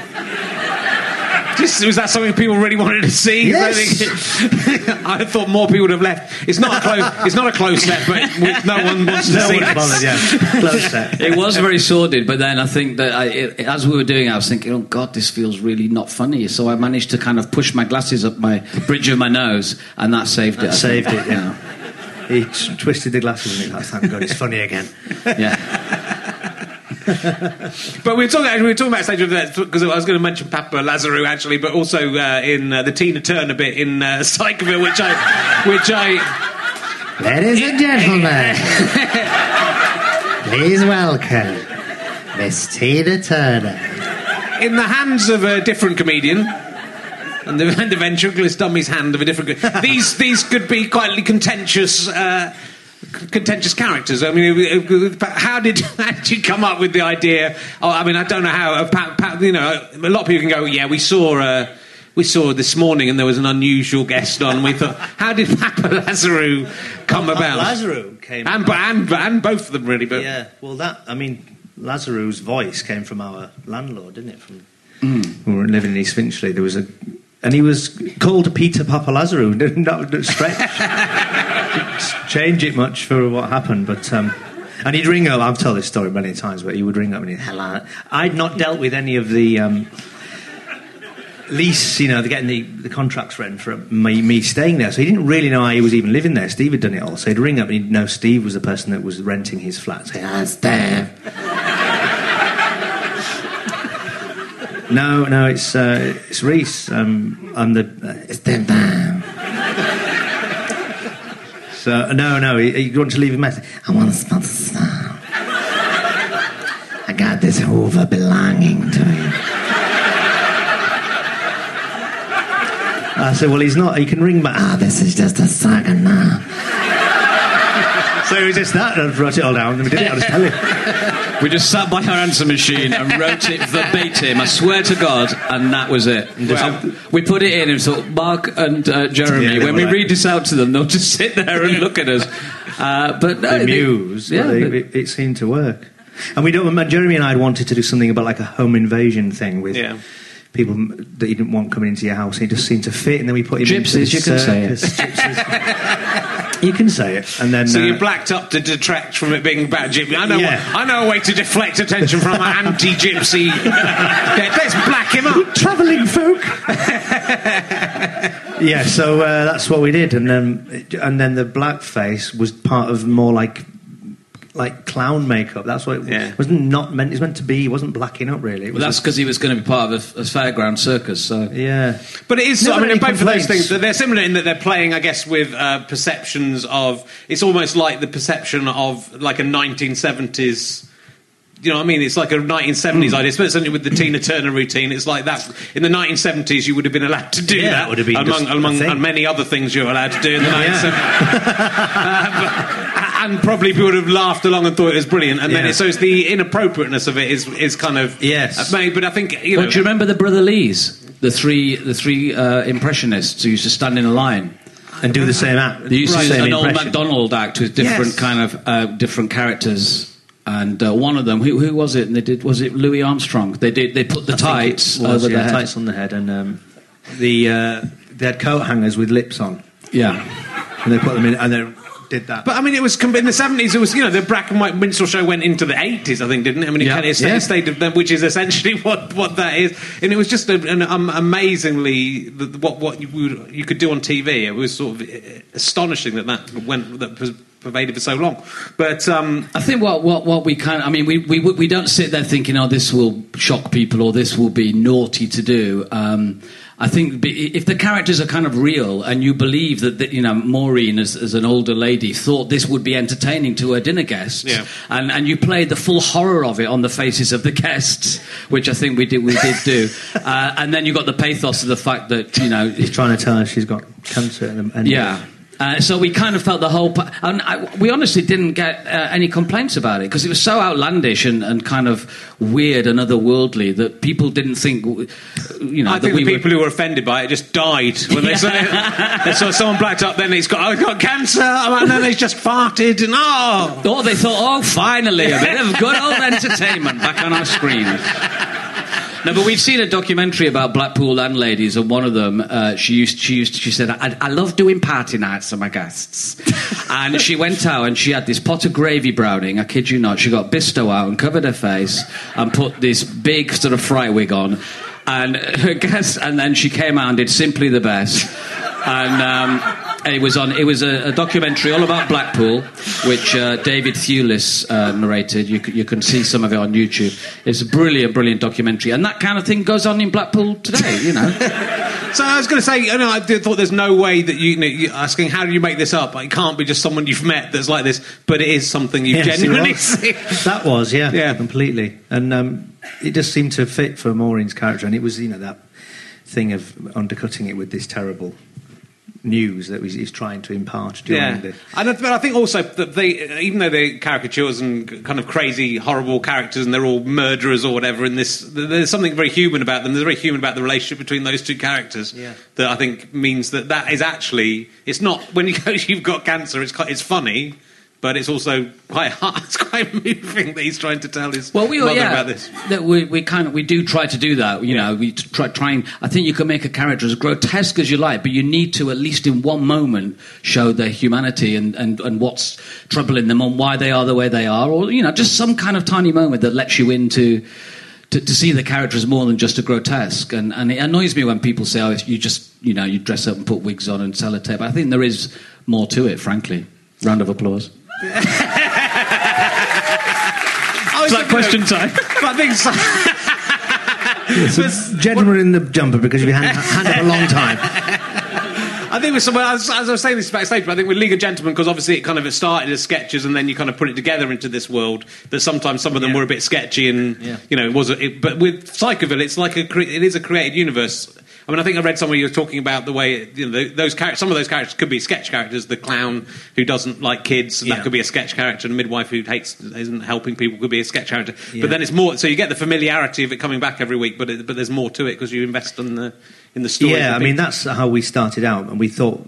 Just, was that something people really wanted to see? Yes. I thought more people would have left. It's not a close. It's not a close set, but we- no one wants to No see one's this. bothered. Yeah, closed set. It was very sordid, but then I think that I, it, as we were doing, it, I was thinking, "Oh God, this feels really not funny." So I managed to kind of push my glasses up my bridge of my nose, and that saved it. I That think. saved it. Yeah. He t- twisted the glasses and it. Like, thank God, it's funny again. yeah. But we were talking. We were talking about stage because I was going to mention Papa Lazarou actually, but also uh, in uh, the Tina Turner bit in uh, Psychoville, which I, which I. Ladies and gentlemen, please welcome Miss Tina Turner. in the hands of a different comedian. And the, and the ventriloquist dummy's hand of a different. These these could be quite contentious. Uh, Contentious characters. I mean, it- it- but how did how did you come up with the idea? Oh, I mean, I don't know how. uh, you know, a lot of people can go, "Yeah, we saw uh, we saw this morning, and there was an unusual guest on." We thought, how did Papa Lazarou come about? Lazarou came. and, and and both of them really, but Yeah, well, that I mean, Lazarou's voice came from our landlord, didn't it? From Mm. we were living in East Finchley. There was a, and he was called Peter Papa Lazarou. Not not stretch, change it much for what happened, but. Um, and he'd ring up. I've told this story many times, but he would ring up and he'd hello. I'd not dealt with any of the um, lease, you know, getting the, the contracts rent for me, me staying there. So he didn't really know I was even living there. Steve had done it all. So he'd ring up and he'd know Steve was the person that was renting his flat. Say, ah, Steve. no, no, it's uh, it's Reece. Um, I'm the uh, it's them. So no, no, you, want to leave a message? I want to smell the snow. I got this Hoover belonging to you. I said, well, he's not. He can ring back. Ah, this is just a saga now. so it was just that. I wrote it all down and we did it. I'll just tell you. We just sat by our answer machine and wrote it verbatim. I swear to God, and that was it. And we put it in and thought, Mark and uh, Jeremy, Yeah, when we like- read this out to them, they'll just sit there and look at us. Uh, but no, The they- muse. yeah, but they- but- it, it seemed to work. And we don't. Jeremy and I had wanted to do something about like a home invasion thing with. Yeah. People that you didn't want coming into your house, he just seemed to fit, and then we put him into Gypsies, this you can say it. you can say it, and then So uh, you blacked up to detract from it being about gypsy. I know. Yeah. I know a way to deflect attention from an anti-gypsy. let's black him up. travelling folk. yeah, so uh, that's what we did, and then and then the blackface was part of more like like clown makeup. That's what it Yeah. wasn't not meant. It was meant to be. It wasn't blacking up really. Well, that's because he was going to be part of a, a fairground circus. So yeah. But it is. Never I mean, both of those things they're similar in that they're playing, I guess, with uh, perceptions of. It's almost like the perception of like a 1970s. You know what I mean? It's like a 1970s Hmm. idea, especially with the Tina Turner routine. It's like that. In the 1970s, you would have been allowed to do Yeah, that. would have been among, among and many other things you're allowed to do in the Yeah. 1970s. Uh, but- and probably people would have laughed along and thought it was brilliant. And then Yeah. it, so it's the inappropriateness of it is is kind of Yes. uh, made. But I think you know. Well, do you remember the Brother Lees? The three, the three uh, impressionists who used to stand in a line. And do the same act. They used to Same do an old impression. MacDonald act with different Yes. kind of uh, different characters. And uh, one of them, who, who was it? And they did was it Louis Armstrong? They did. They put the I tights was, over yeah, the head. tights on the head, and um, the uh, they had coat hangers with lips on, Yeah. and they put them in, and they did that. But I mean, it was in the seventies. It was you know the black and white minstrel show went into the eighties, I think, didn't it? I mean, it Yeah. kind of stayed, Yeah. stayed of them, which is essentially what, what that is. And it was just a, an um, amazingly the, what what you, would- you could do on TV. It was sort of uh, astonishing that that went that was pervaded for so long. But um, I think what, what, what we kind I mean, we, we, we don't sit there thinking, oh, this will shock people or this will be naughty to do. Um, I think if the characters are kind of real and you believe that, that you know, Maureen, as, as an older lady, thought this would be entertaining to her dinner guests, Yeah. and, and you played the full horror of it on the faces of the guests, which I think we did, we did do. uh, and then you got the pathos of the fact that, you know, He's trying to tell her she's got cancer. And, and yeah. Uh, so we kind of felt the whole, pa- and I, we honestly didn't get uh, any complaints about it because it was so outlandish and, and kind of weird and otherworldly that people didn't think, you know, I think we the were. people who were offended by it just died when they saw it. They saw someone blacked up, then he's got, oh, he's got cancer, and then he's just farted, and oh. Oh, they thought, oh, finally, a bit of good old entertainment back on our screens. No, but we've seen a documentary about Blackpool landladies, and one of them, uh, she used, she used, she said, I, "I love doing party nights for my guests." and she went out and she had this pot of gravy browning. I kid you not. She got Bisto out and covered her face and put this big sort of fry wig on, and her guests, and then she came out and did simply the best. And um, it was on. It was a, a documentary all about Blackpool, which uh, David Thewlis uh, narrated. You, you can see some of it on YouTube. It's a brilliant, brilliant documentary, and that kind of thing goes on in Blackpool today. You know, So I was going to say, you know, I thought there's no way that you, you know, you're asking how do you make this up? It can't be just someone you've met that's like this, but it is something you've Yes, genuinely was. seen. That was, yeah, Yeah. completely. And um, it just seemed to fit for Maureen's character, and it was, you know, that thing of undercutting it with this terrible news that he's, he's trying to impart during Yeah, the. and I, but I think also that they, even though they're caricatures and kind of crazy, horrible characters, and they're all murderers or whatever, in this, there's something very human about them. There's very human about the relationship between those two characters. Yeah. That I think means that that is actually it's not when you go you've got cancer. It's it's funny. But it's also quite hard. It's quite moving that he's trying to tell his well, we mother yeah, about this. That we, we kind of we do try to do that. You know, we try trying. I think you can make a character as grotesque as you like, but you need to at least in one moment show their humanity and, and, and what's troubling them and why they are the way they are, or you know, just some kind of tiny moment that lets you into. To, to see the character as more than just a grotesque, and, and it annoys me when people say, "Oh, you just you know you dress up and put wigs on and sell a tape. I think there is more to it, frankly. Round of applause. I was Is that question of- time? But I think so- Gentleman in the jumper because you've had hand up a long time. I think with some, as, as I was saying this backstage, but I think with League of Gentlemen, because obviously it kind of started as sketches and then you kind of put it together into this world. That sometimes some of them Yeah. were a bit sketchy and Yeah. you know it was. It, but with Psychoville, it's like a it is a created universe. I mean, I think I read somewhere you were talking about the way you know those characters. Some of those characters could be sketch characters. The clown who doesn't like kids, and Yeah. that could be a sketch character. And the midwife who hates isn't helping people could be a sketch character. Yeah. But then it's more. So you get the familiarity of it coming back every week, but it, but there's more to it because you invest in the in the story. Yeah, I mean that's how we started out, and we thought,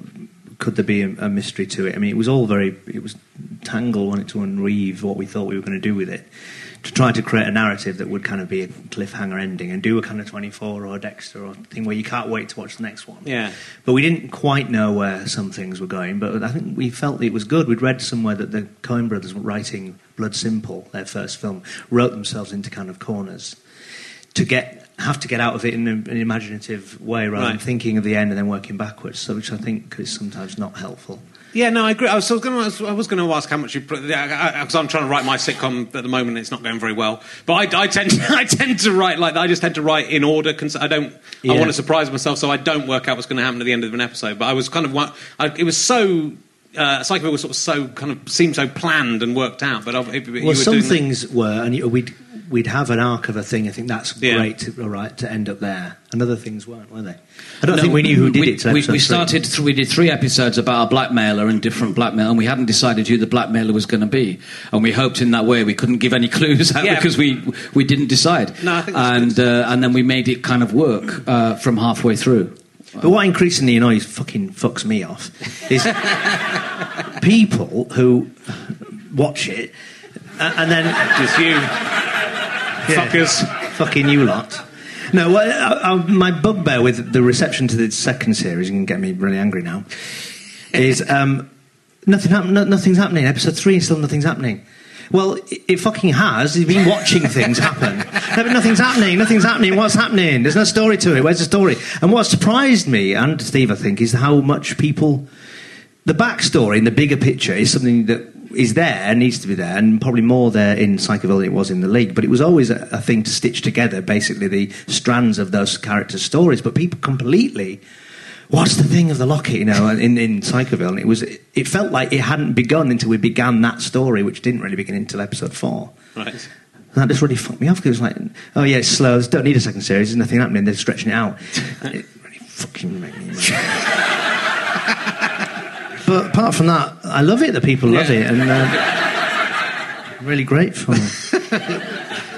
could there be a, a mystery to it? I mean, it was all very, it was Tangle wanted to unweave what we thought we were going to do with it, to try to create a narrative that would kind of be a cliffhanger ending and do a kind of twenty four or a Dexter or thing where you can't wait to watch the next one. Yeah. but we didn't quite know where some things were going. But I think we felt it was good. We'd read somewhere that the Coen brothers were writing Blood Simple, their first film, wrote themselves into kind of corners to get have to get out of it in an imaginative way rather than thinking of the end and then working backwards. So, which I think is sometimes not helpful. Yeah, no, I agree. I was, going to, I was going to ask how much you because I'm trying to write my sitcom at the moment. And it's not going very well, but I, I tend to, I tend to write like I just tend to write in order. I don't. I want to surprise myself, so I don't work out what's going to happen at the end of an episode. But I was kind of I, it was so. Uh, Psychoville was sort of so kind of seemed so planned and worked out, but you Well, were some things were, and you, we'd have an arc of a thing. I think that's Yeah. great, to, all right, to end up there. And other things weren't, were they? I don't think we knew who did we, it. We, we started. Th- we did three episodes about a blackmailer and different blackmail, and we hadn't decided who the blackmailer was going to be. And we hoped in that way we couldn't give any clues out Yeah. because we we didn't decide. No, I think that's and uh, and then we made it kind of work uh, from halfway through. But what increasingly annoys, fucking fucks me off, is people who watch it and then just you Yeah. fuckers. fucking you lot. No, well, uh, uh, my bugbear with the reception to the second series, you can get me really angry now, is um, Nothing happen- no, nothing's happening. Episode three, still nothing's happening. Well, it, it fucking has. You've been watching things happen. No, but nothing's happening. Nothing's happening. What's happening? There's no story to it. Where's the story? And what surprised me and Steve, I think, is how much people. The backstory in the bigger picture is something that is there, needs to be there, and probably more there in Psychoville than it was in the league. But it was always a, a thing to stitch together, basically, the strands of those characters' stories. But people completely what's the thing of the locket, you know, in, in Psychoville? And it was, it felt like it hadn't begun until we began that story, which didn't really begin until episode four. Right. And that just really fucked me off because it was like, oh yeah, it's slow, don't need a second series, there's nothing happening, they're stretching it out. And it really fucking made me mad. But apart from that, I love it that people love Yeah. it, and uh, I'm really grateful.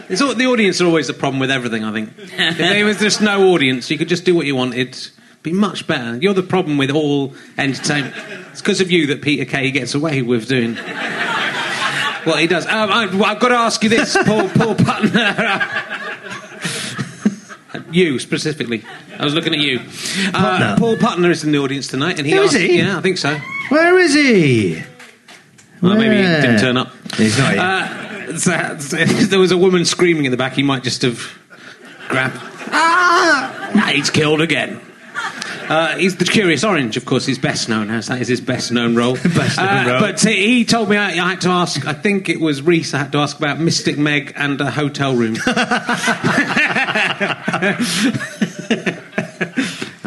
It's all, the audience are always the problem with everything, I think. if there was just no audience, you could just do what you wanted. It'd be much better. You're the problem with all entertainment. It's because of you that Peter Kay gets away with doing what he does. Um, I, I've got to ask you this, Paul, Paul Putner. you specifically. I was looking at you. Uh, Putner? Paul Putner is in the audience tonight, and he is asked, he? Yeah, I think so. Where is he? Well, maybe he Where? didn't turn up. He's not here. Uh, so, so there was a woman screaming in the back, he might just have grabbed. Ah! He's killed again. Uh, he's the Curious Orange, of course, he's best known as. That is his best known role. Best known Uh, role. But he he told me I, I had to ask, I think it was Reece, I had to ask about Mystic Meg and a hotel room.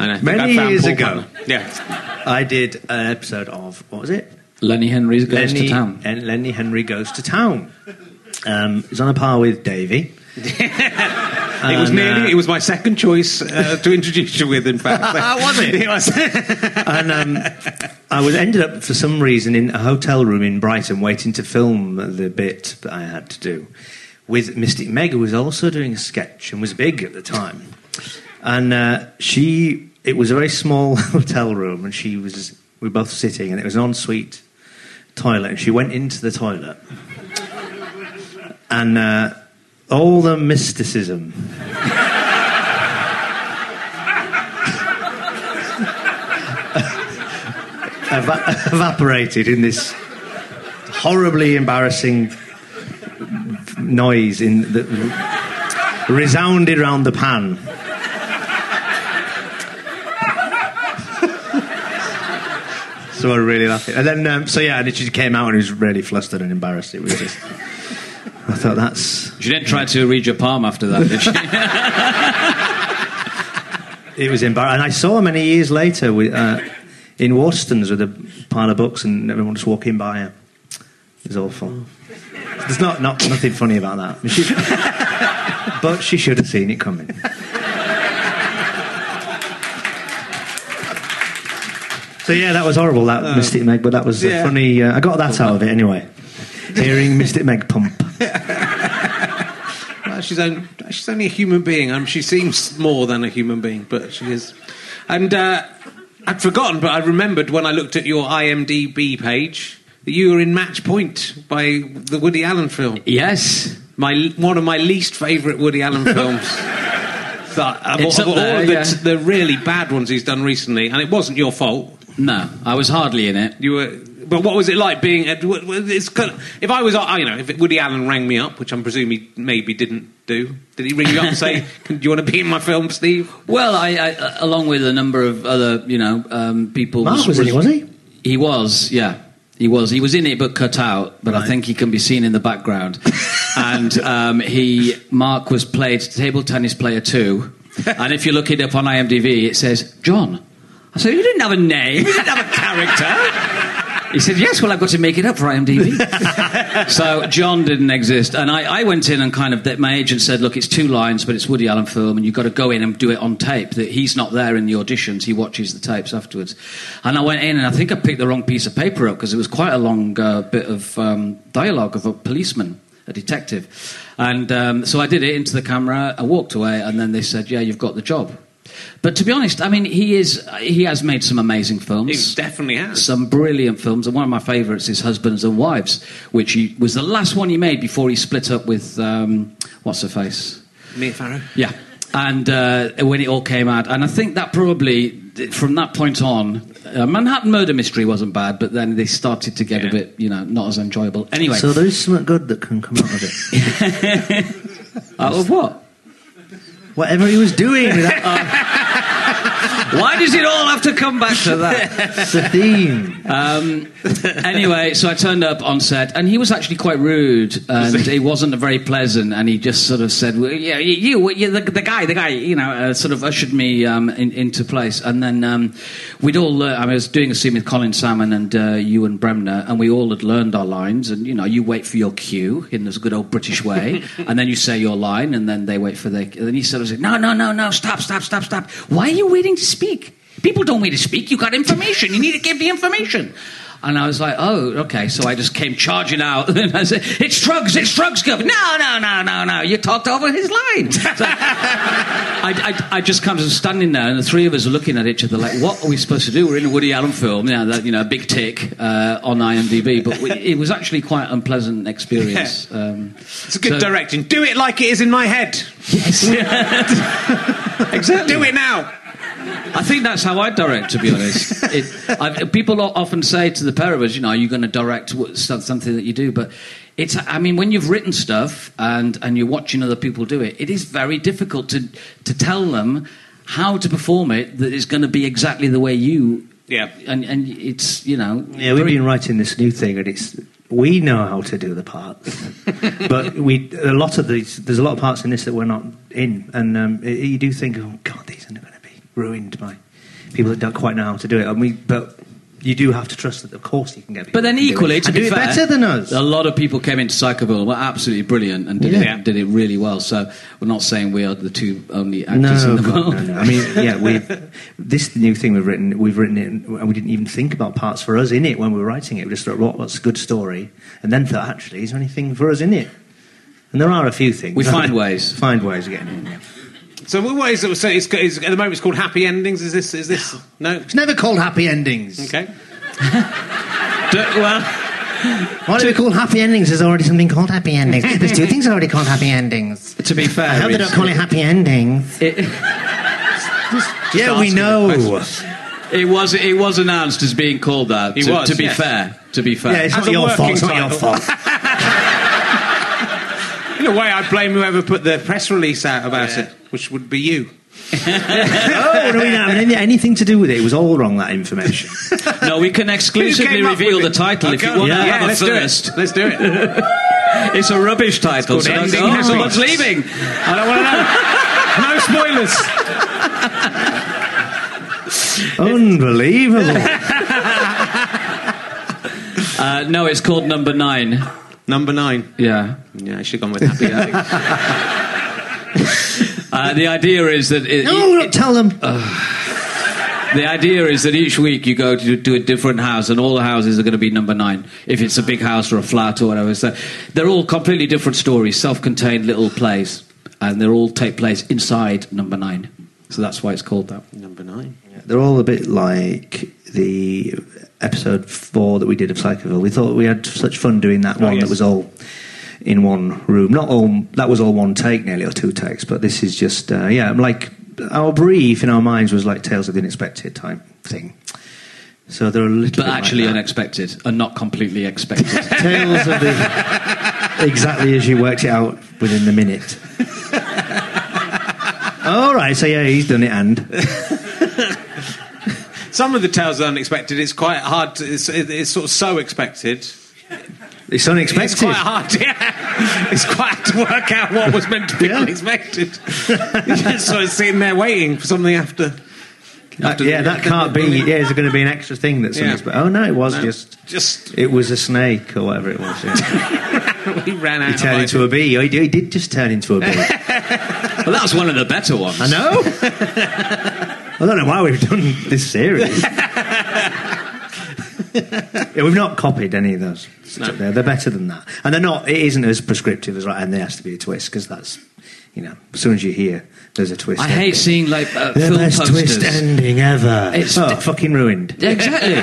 And I think Many I found years Paul ago. Yeah. I did an episode of, what was it? Lenny Henry goes Lenny, to town. and Lenny Henry goes to town. Um, he's on a par with Davy. It was And, nearly. uh, it was my second choice uh, to introduce you with. In fact, Was it? It was. and um, I was ended up for some reason in a hotel room in Brighton waiting to film the bit that I had to do with Mystic Meg, who was also doing a sketch and was big at the time. And uh, she, it was a very small hotel room, and she was. We were both sitting, and it was an ensuite toilet. And she went into the toilet, and uh, all the mysticism eva- evaporated in this horribly embarrassing noise in that resounded around the pan. So I really laughed. And then, um, so yeah, and she came out and he was really flustered and embarrassed. It was just. I thought that's. She didn't try to read your palm after that, did she? It was embarrassing. And I saw her many years later with, uh, in Waterstones with a pile of books and everyone just walking by her. It was awful. There's not, not nothing funny about that. She- but she should have seen it coming. So yeah, that was horrible, that Mystic Meg, but that was yeah. a funny. Uh, I got that out of it anyway. Hearing Mystic Meg pump. Well, she's, only, she's only a human being. Um, she seems more than a human being, but she is. And uh, I'd forgotten, but I remembered when I looked at your IMDb page that you were in Match Point by the Woody Allen film. yes. My one of my least favourite Woody Allen films. That, of, It's of all there, the, yeah. the really bad ones he's done recently, and it wasn't your fault. No, I was hardly in it. You were, but what was it like being? At, w- w- it's kind of, if I was, uh, you know, if Woody Allen rang me up, which I'm presuming he maybe didn't do, did he ring you up and say, "Do you want to be in my film, Steve?" Well, I, I uh, along with a number of other, you know, um, people. Mark was in it, was he? He was, yeah. He was. He was in it, but cut out. But I think he can be seen in the background. and um, he, Mark, was played table tennis player two. and if you look it up on IMDb, it says John. Said, you didn't have a name. You didn't have a character. He said, yes. Well, I've got to make it up for IMDb. so John didn't exist, and I, I went in and kind of my agent said, look, it's two lines, but it's Woody Allen film, and you've got to go in and do it on tape. That he's not there in the auditions; he watches the tapes afterwards. And I went in, and I think I picked the wrong piece of paper up because it was quite a long uh, bit of um, dialogue of a policeman. A detective, and um, so I did it into the camera. I walked away, and then they said, "Yeah, you've got the job." But to be honest, I mean, he is—he has made some amazing films He definitely has. some brilliant films, and one of my favourites is Husbands and Wives, which he, was the last one he made before he split up with um, what's her face. Mia Farrow. Yeah, and uh, when it all came out, and I think that probably from that point on, uh, Manhattan Murder Mystery wasn't bad, but then they started to get a bit, you know, not as enjoyable. Anyway, So there is something good that can come out of it. out of what? Whatever he was doing, that, Why does it all have to come back to that? that's the theme. Um, anyway, so I turned up on set, and he was actually quite rude, and he wasn't very pleasant. And he just sort of said, well, "Yeah, you, you, the, the guy, the guy," you know, uh, sort of ushered me um, in, into place. And then um, we'd all, uh, I was doing a scene with Colin Salmon and uh, Ewen Bremner, and we all had learned our lines. And you know, you wait for your cue in this good old British way, and then you say your line, and then they wait for their. And then he sort of said, "No, no, no, no, stop, stop, stop, stop! Why are you waiting to speak?" People don't wait to speak. You got information. You need to give the information. And I was like, oh, okay. So I just came charging out. And I said, it's drugs, it's drugs, Governor. No, no, no, no, no. You talked over his line. So I, I, I just kind of standing there, and the three of us are looking at each other like, what are we supposed to do? We're in a Woody Allen film, yeah, that, you know, a big tick uh, on IMDb. But we, it was actually quite an unpleasant experience. Um, It's a good so- direction. Do it like it is in my head. Yes. exactly. Do it now. I think that's how I direct, to be honest. It, I, people often say to the pair of us, you know, are you going to direct what- something that you do? But it's, I mean, when you've written stuff and, and you're watching other people do it, it is very difficult to, to tell them how to perform it that is going to be exactly the way you. Yeah. And, and it's, you know. Yeah, we've very- been writing this new thing, and it's we know how to do the parts, but we a lot of these. There's a lot of parts in this that we're not in, and um, it- you do think, oh God, these are going to be ruined by people that don't quite know how to do it. And we, but you do have to trust that, of course, you can get. people But then equally, to be do it fair, better than us. A lot of people came into Psychoville and were absolutely brilliant and did, Yeah. it, did it really well. So we're not saying we are the two only actors No, in the world. no, no. I mean, yeah, we've this new thing we've written. We've written it, and we didn't even think about parts for us in it when we were writing it. We just thought, what, what's a good story, and then thought, actually, is there anything for us in it? And there are a few things. We find ways. Find ways of getting in. Yeah. So what is it? So it's, it's, at the moment it's called Happy Endings. Is this? Is this? No. It's never called happy endings. Okay. D- well, Why do we call happy endings? There's already something called happy endings. There's two things already called happy endings. to be fair, I hope they don't call it happy endings. it, yeah, we know. it was it was announced as being called that. He to, was, to be yes. fair, to be fair. Yeah, it's As not your fault. It's not your fault. In a way, I blame whoever put the press release out about it, which would be you. oh, no, we don't have any- anything to do with it. It was all wrong. That information. no, we can exclusively Who came up reveal the it? title if you want Yeah. to Yeah, a let's first. do it. Let's do it. It's a rubbish title. called So don't Ending go, oh, someone's leaving. I don't want to know. No spoilers. Unbelievable. Uh, no, it's called Number Nine. Number nine. Yeah. Yeah, I should have gone with Happy Endings. Uh, the idea is that it, no, don't tell them. the idea is that each week you go to, to a different house, and all the houses are going to be number nine. If it's a big house or a flat or whatever, so they're all completely different stories, self-contained little plays, and they all take place inside number nine. So that's why it's called that. Number nine. They're all a bit like the episode four that we did of Psychoville. We thought we had such fun doing that Oh, one yes. that was all in one room. Not all that was all one take nearly or two takes, but this is just uh, yeah, like our brief in our minds was like Tales of the Unexpected type thing. So they're a little But bit actually like that. unexpected, and not completely expected. Tales of the exactly as you worked it out within the minute. All right, so yeah, he's done it, and Some of the tales are unexpected. It's quite hard. To, it's, it's sort of so expected. It's unexpected. It's quite hard. Yeah. It's quite hard to work out what was meant to be Yeah. unexpected. You're just sort of sitting there waiting for something after. That- yeah, that can't be. Yeah, is there going to be an extra thing that's Yeah. unexpected? Oh no, it was No, just. just It was a snake or whatever it was. Yeah. we ran out. he turned of into a bee. He did, he did just turn into a bee. well, that was one of the better ones. I know. I don't know why we've done this series. yeah, we've not copied any of those. They're, they're better than that, and they're not. It isn't as prescriptive as right. And there has to be a twist because that's, you know, as soon as you hear there's a twist. I ending. hate seeing like uh, the film best posters. twist ending ever. It's- oh, fucking ruined. Exactly.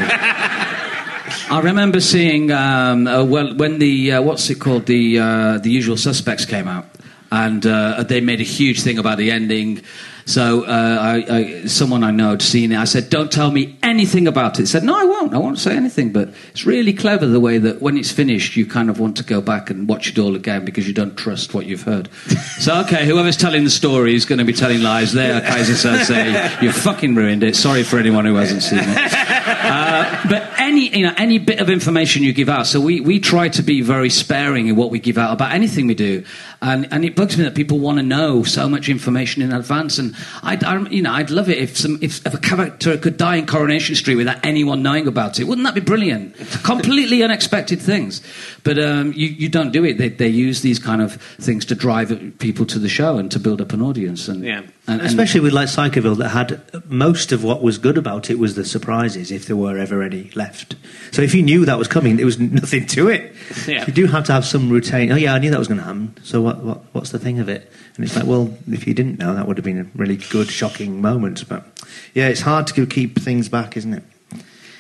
I remember seeing um, uh, well when the uh, what's it called the uh, the Usual Suspects came out, and uh, they made a huge thing about the ending. So uh, I, I, someone I know had seen it. I said, "Don't tell me anything about it." He said, "No, I won't. I won't say anything." But it's really clever the way that when it's finished, you kind of want to go back and watch it all again because you don't trust what you've heard. so okay, whoever's telling the story is going to be telling lies. There, Keyser Söze, "You fucking ruined it." Sorry for anyone who hasn't seen it. Uh, but any you know any bit of information you give out, so we we try to be very sparing in what we give out about anything we do, and and it bugs me that people want to know so much information in advance. And I'd I, you know I'd love it if some if, if a character could die in Coronation Street without anyone knowing about it. Wouldn't that be brilliant? Completely unexpected things, but um, you you don't do it. They they use these kind of things to drive people to the show and to build up an audience. And Yeah. And, and- Especially with like Psychoville, that had most of what was good about it was the surprises, if there were ever any left. So if you knew that was coming, there was nothing to it. Yeah. You do have to have some routine. Oh yeah, I knew that was going to happen. So what, what? What's the thing of it? And it's like, well, if you didn't know, that would have been a really good, shocking moment. But yeah, it's hard to keep things back, isn't it?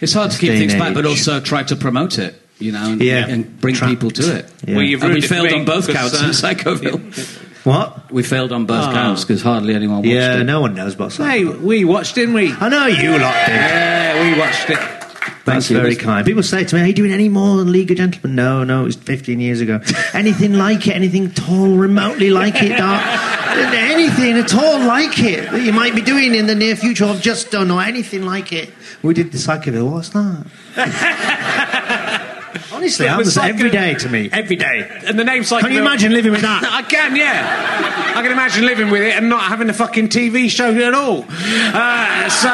It's hard to keep Day and things back, but also try to promote it, you know, and, Yeah. and bring Trapped. people to it. Yeah. Well, you've And we ruined it for failed on both counts uh, in Psychoville. What? We failed on both Oh. counts because hardly anyone watched Yeah, it. no one knows about Hey, we watched, didn't we? I know you lot did. Yeah, we watched it. That's you. very kind. People say to me, Are you doing any more than League of Gentlemen? No, no, it was 15 years ago. anything like it, anything at all remotely like it, Doc? anything at all like it that you might be doing in the near future or have just done or anything like it. We did the Psychoville. What's that? Honestly, was every a- to me. Every day. And the name's like. Can you imagine living with that? I can, yeah. I can imagine living with it and not having a fucking TV show at all. Uh, so.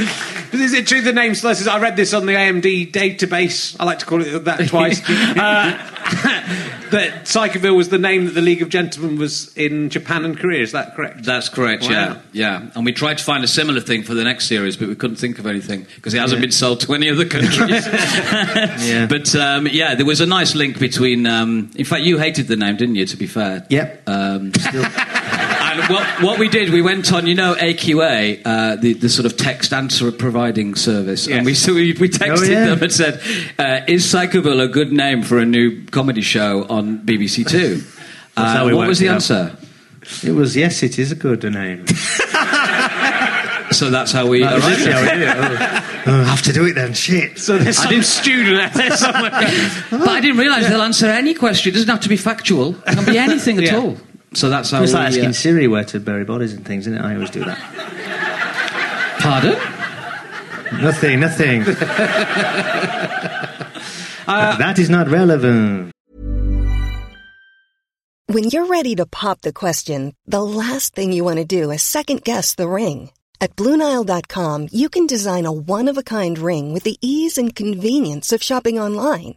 Uh, Is it true the name Celestis? I read this on the AMD database. I like to call it that twice. uh, that Psychoville was the name that the League of Gentlemen was in Japan and Korea. Is that correct? That's correct, Wow. yeah. Yeah. And we tried to find a similar thing for the next series, but we couldn't think of anything because it hasn't been sold to any other countries. Yeah. But um, yeah, there was a nice link between. Um, in fact, you hated the name, didn't you, to be fair? Yep. Um, and what, what we did, we went on, you know, AQA, uh, the, the sort of text answer providing service, Yes. and we, so we, we texted Oh, yeah. them and said, uh, "Is Psychoville a good name for a new comedy show on BBC Two?" Uh, we what was the answer? It was, yes, it is a good name. So that's how we That arrived. it. how we did it. Oh, I have to do it then. Shit. So there's some student out there somewhere. But I didn't realise they'll answer any question. It doesn't have to be factual. It can be anything at Yeah. all. So that's how It's we... like asking uh, Siri where to bury bodies and things, isn't it? I always do that. pardon? Nothing, nothing. that is not relevant. When you're ready to pop the question, the last thing you want to do is second guess the ring. At Bluenile.com, you can design a one of a kind ring with the ease and convenience of shopping online.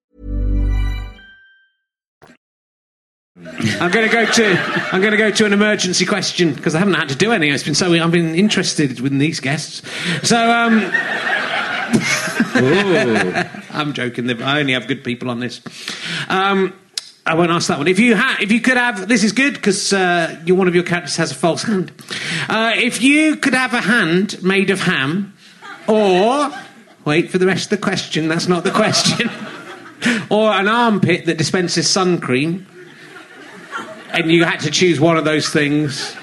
I'm going to go to I'm going to go to an emergency question because I haven't had to do any. It's been so I've been interested with these guests. So um, I'm joking. I only have good people on this. Um, I won't ask that one. If you ha- if you could have this is good because uh, you one of your characters has a false hand. Uh, if you could have a hand made of ham, or wait for the rest of the question. That's not the question. or an armpit that dispenses sun cream, and you had to choose one of those things.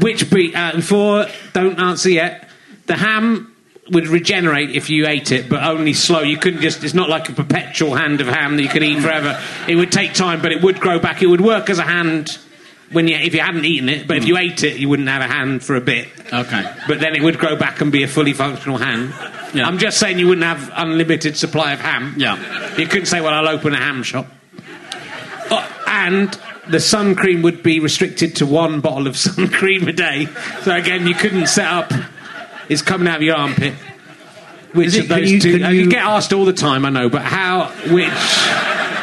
Which be uh, before? Don't answer yet. The ham would regenerate if you ate it, but only slow. You couldn't just. It's not like a perpetual hand of ham that you could eat forever. It would take time, but it would grow back. It would work as a hand when you if you hadn't eaten it. But if you ate it, you wouldn't have a hand for a bit. Okay. But then it would grow back and be a fully functional hand. Yeah. I'm just saying you wouldn't have unlimited supply of ham. Yeah. You couldn't say, well, I'll open a ham shop. Oh, and the sun cream would be restricted to one bottle of sun cream a day. So again, you couldn't set up. It's coming out of your armpit. Which it- of those you- two? uh, you you- get asked all the time, I know, but how? Which?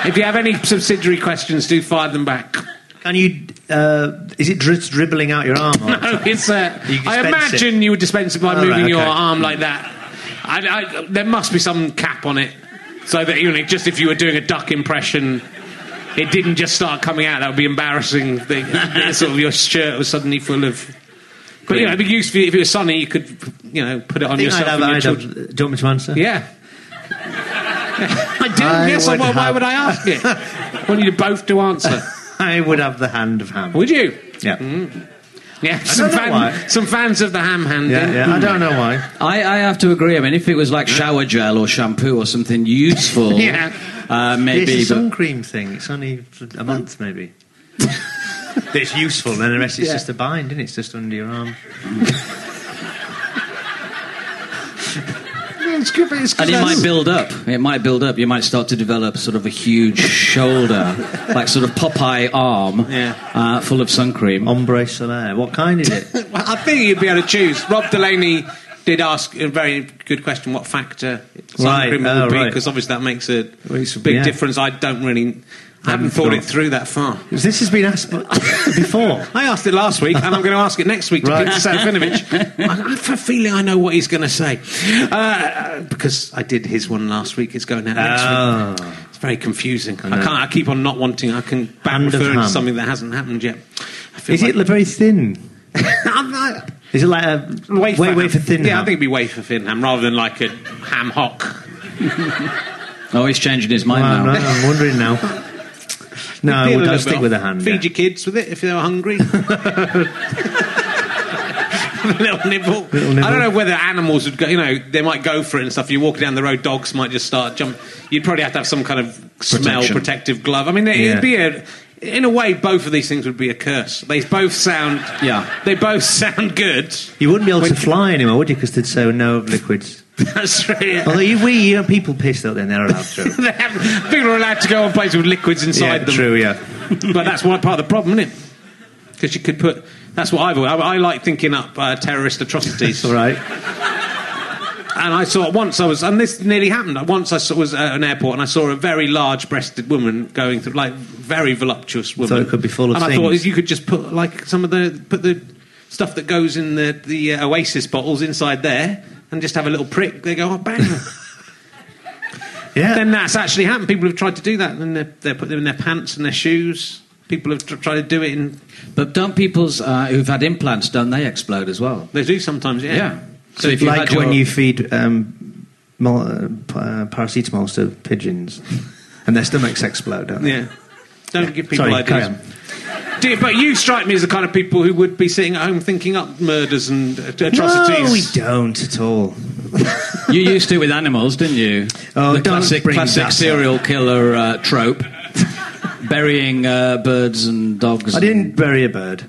If you have any subsidiary questions, do fire them back. Can you? Uh, is it just dribbling out your arm? No, it's. Uh, I dispense it. imagine you would dispense it by Oh, moving right, your arm like that. I, I, there must be some cap on it, so that you know, just if you were doing a duck impression, it didn't just start coming out. That would be embarrassing. The, the- sort of your shirt was suddenly full of. But you know, it'd be useful if it was sunny. You could, you know, put it on I think yourself I'd have, your I'd have, do you want me to answer? Yeah. I do. I yes. would why, why would I ask it? I want you to both to answer. I would have the hand of ham. Would you? Yeah. Mm. Yeah. Some, know fan- why. some fans of the ham hand. Yeah, yeah. I don't know why. I, I have to agree. I mean, if it was like shower gel or shampoo or something useful, Yeah. Uh, It's a sun But cream thing. It's only for a month, maybe. it's useful, and then the rest is Yeah. just a bind, isn't it? It's just under your arm. It's good, but it's and it might build up. It might build up. You might start to develop sort of a huge shoulder, like sort of Popeye arm, Yeah. uh, full of sun cream. Ambre Solaire. What kind is it? Well, I think you'd be able to choose. Rob Delaney did ask a very good question: what factor Right, oh, would be? Because obviously that makes a big yeah. difference. I don't really. I haven't thought it through that far. this has been asked before. I asked it last week, and I'm going to ask it next week to Right. Peter Serafinowicz. I I have a feeling I know what he's going to say uh, because I did his one last week. It's going out next week. Oh. It's very confusing. I, know. can't. I keep on not wanting. I can referring to something that hasn't happened yet. I Is it very thin? I'm not- Is it like a wafer way, way ham. for thin? Yeah, I think it'd be wafer thin ham rather than like a ham hock. Oh, he's changing his mind Well, I'm, now. not- I'm wondering now. No, I Peel a would little I'll stick off. with a hand. Feed yeah. your kids with it if they're hungry. a little nibble. Little nibble. I don't know whether animals would go. You know, they might go for it and stuff. You're walking down the road, dogs might just start jump. You'd probably have to have some kind of smell Protection. protective glove. I mean, it, Yeah. it'd be a. In a way, both of these things would be a curse. They both sound. Yeah. They both sound good. You wouldn't be able to fly anymore, would you? Because they'd say no liquids. That's right. Although you, we, you know, people piss out there, and they're allowed to. They have- People are allowed to go on places with liquids inside yeah, them. true. Yeah. but that's one part of the problem, isn't it? Because you could put. That's what I've. I, I like thinking up uh, terrorist atrocities. All right. And I saw once I was, and this nearly happened. Once I saw, was at an airport and I saw a very large-breasted woman going through, like very voluptuous woman. So it could be full of And I thought you could just put like some of the put the stuff that goes in the the uh, Oasis bottles inside there, and just have a little prick. They go, oh bang. Yeah. then that's actually happened. People have tried to do that, and they they put them in their pants and their shoes. People have tr- tried to do it in. But don't people's uh, who've had implants, don't they explode as well? They do sometimes, yeah. Yeah. So if you like had when your- you feed um, mol- uh, p- uh, paracetamol to pigeons, and their stomachs explode. Don't they? Yeah. Don't give people Sorry, carry ideas. on. Do you- but you strike me as the kind of people who would be sitting at home thinking up murders and atrocities. No, we don't at all. You used to with animals, didn't you? Oh, the don't classic, bring classic that serial killer uh, trope. Burying uh, birds and dogs. I didn't bury a bird.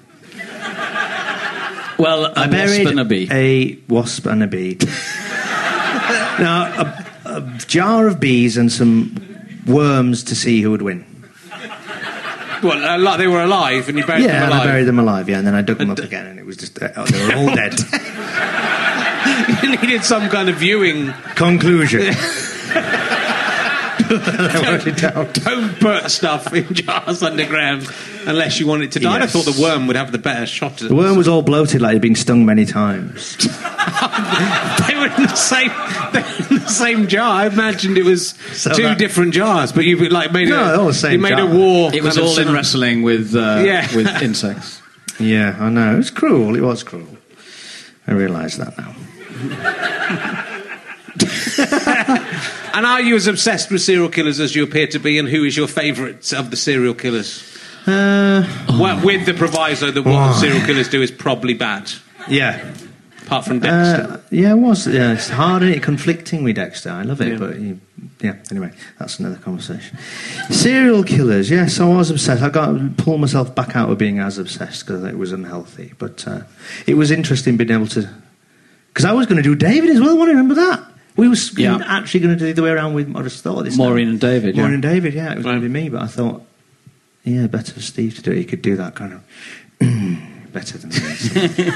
Well, a I buried wasp and a bee. a wasp and a bee. now, a, a jar of bees and some worms to see who would win. Well, uh, like they were alive and you buried yeah, them and alive. I buried them alive. Yeah, and then I dug them up again, and it was just uh, oh, they were all dead. you needed some kind of viewing. Conclusion. Don't put stuff in jars underground unless you want it to die. Yes. I thought the worm would have the better shot. At The worm was all bloated, like he'd been stung many times. they were in the same. They were in the same jar. I imagined it was So two that- different jars, but you like made No, a. they're all the same you made jar. a war. It was all in sound. wrestling with uh, Yeah. with insects. Yeah, I know. It was cruel. It was cruel. I realise that now. And are you as obsessed with serial killers as you appear to be? And who is your favourite of the serial killers? Uh, Well, with the proviso that what the serial killers do is probably bad, yeah. apart from Dexter. Uh, yeah, it was. Yeah, it's hard, isn't it? Conflicting with Dexter. I love it, Yeah. but you, yeah. Anyway, that's another conversation. Serial killers. Yes, I was obsessed. I got to pull myself back out of being as obsessed because it was unhealthy. But uh, it was interesting being able to. Because I was going to do David as well. I want to remember that. We was Yeah. actually going to do the way around with. I just thought this. Maureen time. and David, yeah. Maureen and David. Yeah, it was going to be me, but I thought, yeah, better for Steve to do it. He could do that kind of. Better than me.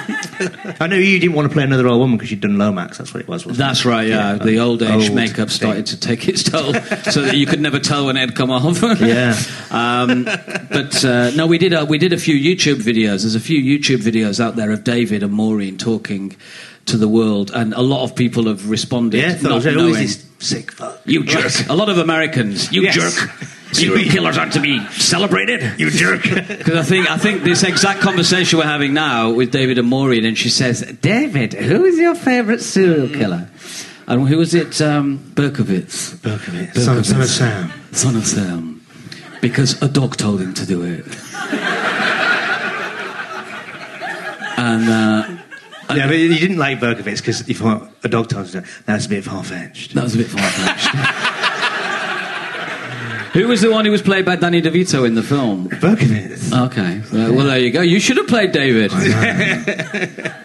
I know you didn't want to play another old woman because you'd done Lomax. That's what it was. Wasn't That's it? right, yeah. the old age Old makeup thing. started to take its toll, so that you could never tell when it had come off. Yeah. Um, but uh, no, we did. A, we did a few YouTube videos. There's a few YouTube videos out there of David and Maureen talking to the world, and a lot of people have responded. Yeah, not knowing. is this sick fuck? You jerk. A lot of Americans. You Yes. jerk. Serial killers aren't to be celebrated. You jerk. Because I think I think this exact conversation we're having now with David and Maureen, and she says, "David, who is your favourite serial killer?" And who was it? Um, Berkowitz. Berkowitz. Son, son of Sam. Son of Sam. Because a dog told him to do it. and uh, Yeah, but you didn't like Berkowitz because you thought a dog told you that's a bit far fetched. that was a bit far fetched. who was the one who was played by Danny DeVito in the film? Berkowitz. Okay, well, well there you go. You should have played David.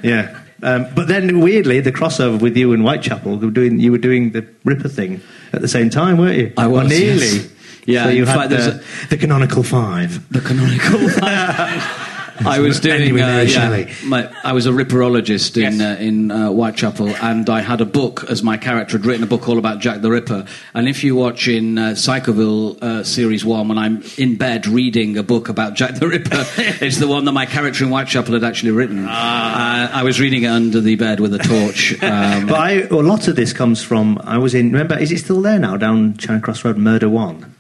Yeah. Um, but then weirdly, the crossover with you and Whitechapel, you were doing, you were doing the Ripper thing at the same time, weren't you? I was, Or nearly. yes. Yeah, So you had fact, the, the canonical five. The canonical. I was doing. Uh, yeah, my, I was a ripperologist in Yes. uh, in uh, Whitechapel, and I had a book as my character had written a book all about Jack the Ripper. And if you watch in uh, Psychoville uh, series one, when I'm in bed reading a book about Jack the Ripper, it's the one that my character in Whitechapel had actually written. Uh, I was reading it under the bed with a torch. Um, But I, well, a lot of this comes from, I was in, remember, is it still there now, down Charing Cross Road, Murder One?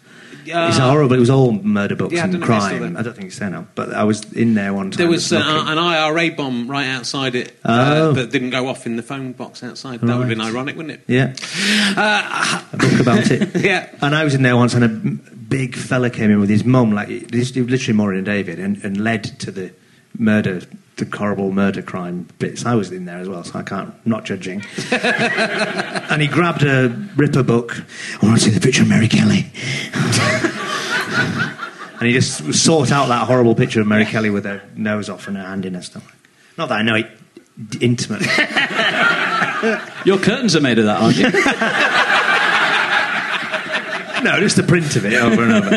It's horrible. It was all murder books yeah, and don't know if it's still crime. I don't think it's there now. But I was in there one time. There was uh, an IRA bomb right outside it uh, Oh. that didn't go off in the phone box outside. That would have been ironic, wouldn't it? Yeah. Uh, a book about it. Yeah. And I was in there once, and a big fella came in with his mum, like literally Maureen and David, and, and led to the murder, the horrible murder crime bits. I was in there as well, so I can't, not judging. and he grabbed a Ripper book. I want to see the picture of Mary Kelly. and he just sought out that horrible picture of Mary Kelly with her nose off and her hand in her stomach. Not that I know it d- intimately. your curtains are made of that, aren't you? no, just the print of it over and over.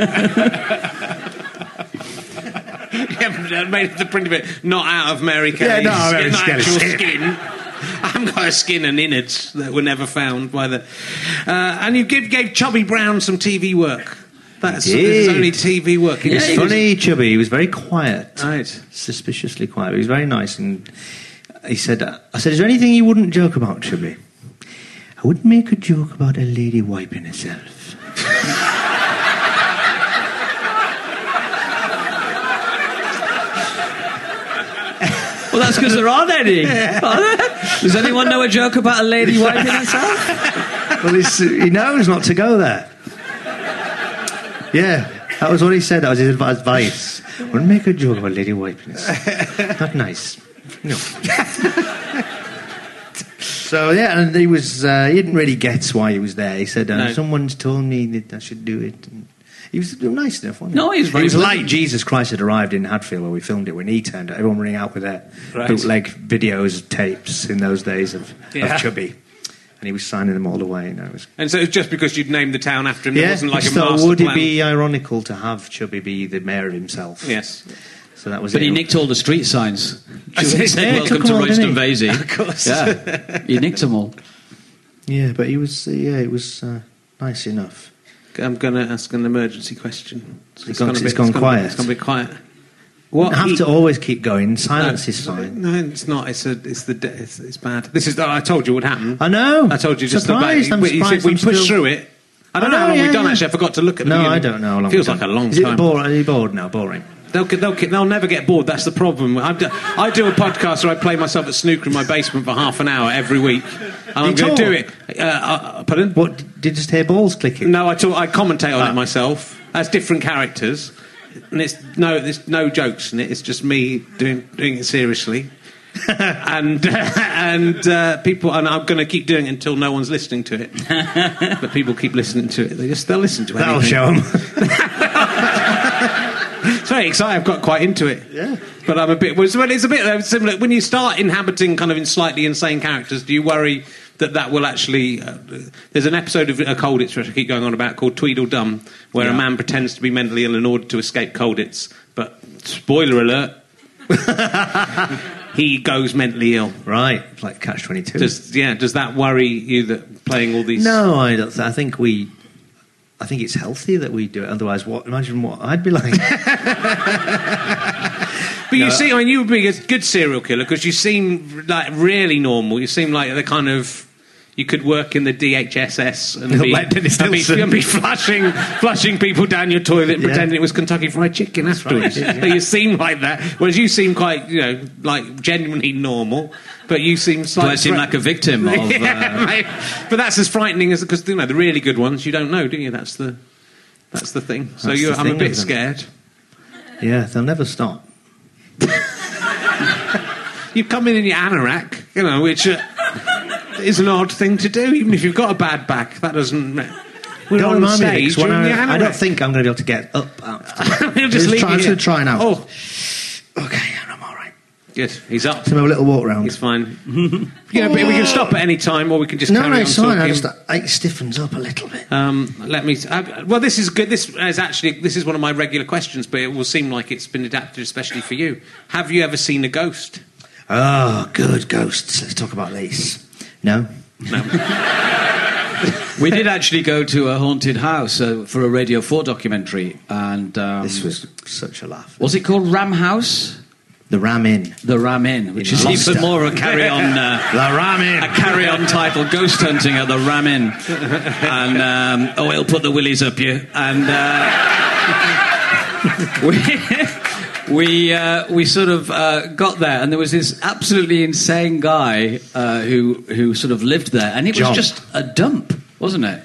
Yeah, made the print of it not out of Mary not out of Mary actual skin. skin. I haven't got a skin and innards that were never found by the. Uh, and you give, gave Chubby Brown some TV work. That's did. his only TV work. He He was was funny, chubby. He was very quiet. Right. Suspiciously quiet. He was very nice. And he said, I said, is there anything you wouldn't joke about, chubby? I wouldn't make a joke about a lady wiping herself. Well, that's because there aren't any. Are there? Does anyone know a joke about a lady wiping herself? well, he's, he knows not to go there. Yeah, that was what he said. That was his advice. Wouldn't make a joke about a lady wiping herself. Not nice. No. So yeah, and he was uh, he didn't really get why he was there. He said, uh, No. "Someone's told me that I should do it." And he was nice enough. Wasn't No, he? he was very It was pleasant. like Jesus Christ had arrived in Hadfield where we filmed it when he turned up. Everyone running out with their Right. bootleg videos, tapes in those days of, Yeah. of Chubby, and he was signing them all away. You know, it was And so it's just because you'd named the town after him, there yeah. wasn't like a just thought, master would plan. it be ironical to have Chubby be the mayor of himself? Yes. So that was But it. he nicked all the street signs. I He said, Yeah, "Welcome to all, Royston didn't? Vasey." Of course. Yeah, he nicked them all. Yeah, but he was. Uh, yeah, it was uh, nice enough. I'm going to ask an emergency question. So It's gone- it's gone gonna quiet. It's going to be quiet. You What don't have to always keep going. Silence No, is fine. No, it's not. It's a, it's the. de- It's, it's bad. This is. I told you what happened. I know. I told you just Surprised, about. I'm you surprised we pushed still- through it. I don't I know, how long yeah, we've done. yeah. Actually, I forgot to look at. the No, beginning. I don't know. How long Feels like a long time. bore- Are you bored now? Boring. They'll, they'll, they'll never get bored. That's the problem. I do, I do a podcast where I play myself at snooker in my basement for half an hour every week, and I'm going to do it. Uh, uh, pardon? What Did you just hear balls clicking? No, I talk, I commentate on Ah. it myself as different characters, and it's no, there's no jokes in it. It's just me doing doing it seriously, and and uh, people, and I'm going to keep doing it until no one's listening to it. but people keep listening to it. They just they'll listen to it. That'll show them. It's very exciting. I've got quite into it. Yeah. But I'm a bit. Well, it's a bit uh, similar. When you start inhabiting kind of in slightly insane characters, do you worry that that will actually? Uh, there's an episode of a Colditz which I keep going on about called Tweedledum, where a man pretends to be mentally ill in order to escape Colditz. But spoiler alert, he goes mentally ill. Right, it's like Catch 22. Does yeah? Does that worry you that playing all these? No, I don't. I think we. I think it's healthy that we do it. Otherwise, what? Imagine what I'd be like. But you see, I mean, you would be a good serial killer because you seem like really normal. You seem like the kind of you could work in the DHSS and be, Like Dennis and be, and be flushing flushing people down your toilet and Yeah. pretending it was Kentucky Fried Chicken afterwards. right, yeah. you seem like that, whereas you seem quite, you know, like genuinely normal. But you seem Do I seem like a victim of? yeah, Uh. But that's as frightening as because you know the really good ones you don't know, do you? That's the that's the thing. So That's you're, the I'm a bit scared. yeah, they'll never stop. You come in in your anorak, you know, which uh, is an odd thing to do, even if you've got a bad back. That doesn't. We're don't on remind me, when you're in I, I don't think I'm going to be able to get up. After. He'll just leave try, I'm here. going to try now. Oh, okay, I'm all right. good. He's up. Let's have a little walk round. He's fine. you know, but we can stop at any time, or we can just no, carry no, on it's fine. I just it stiffens up a little bit. Um, let me. Uh, well, this is good. This is actually this is one of my regular questions, but it will seem like it's been adapted especially for you. Have you ever seen a ghost? Oh, good ghosts. Let's talk about this. No. we did actually go to a haunted house uh, for a Radio 4 documentary, and um, This was such a laugh. was it called Ram House? The Ram Inn. The Ram Inn, which In is Gloucester. even more a carry on. Uh, The Ram Inn. a carry-on title, Ghost Hunting at the Ram Inn. And, um, oh, he'll put the willies up you. And uh, we, we, uh, we sort of uh, got there, and there was this absolutely insane guy uh, who, who sort of lived there, and it was just a dump, wasn't it?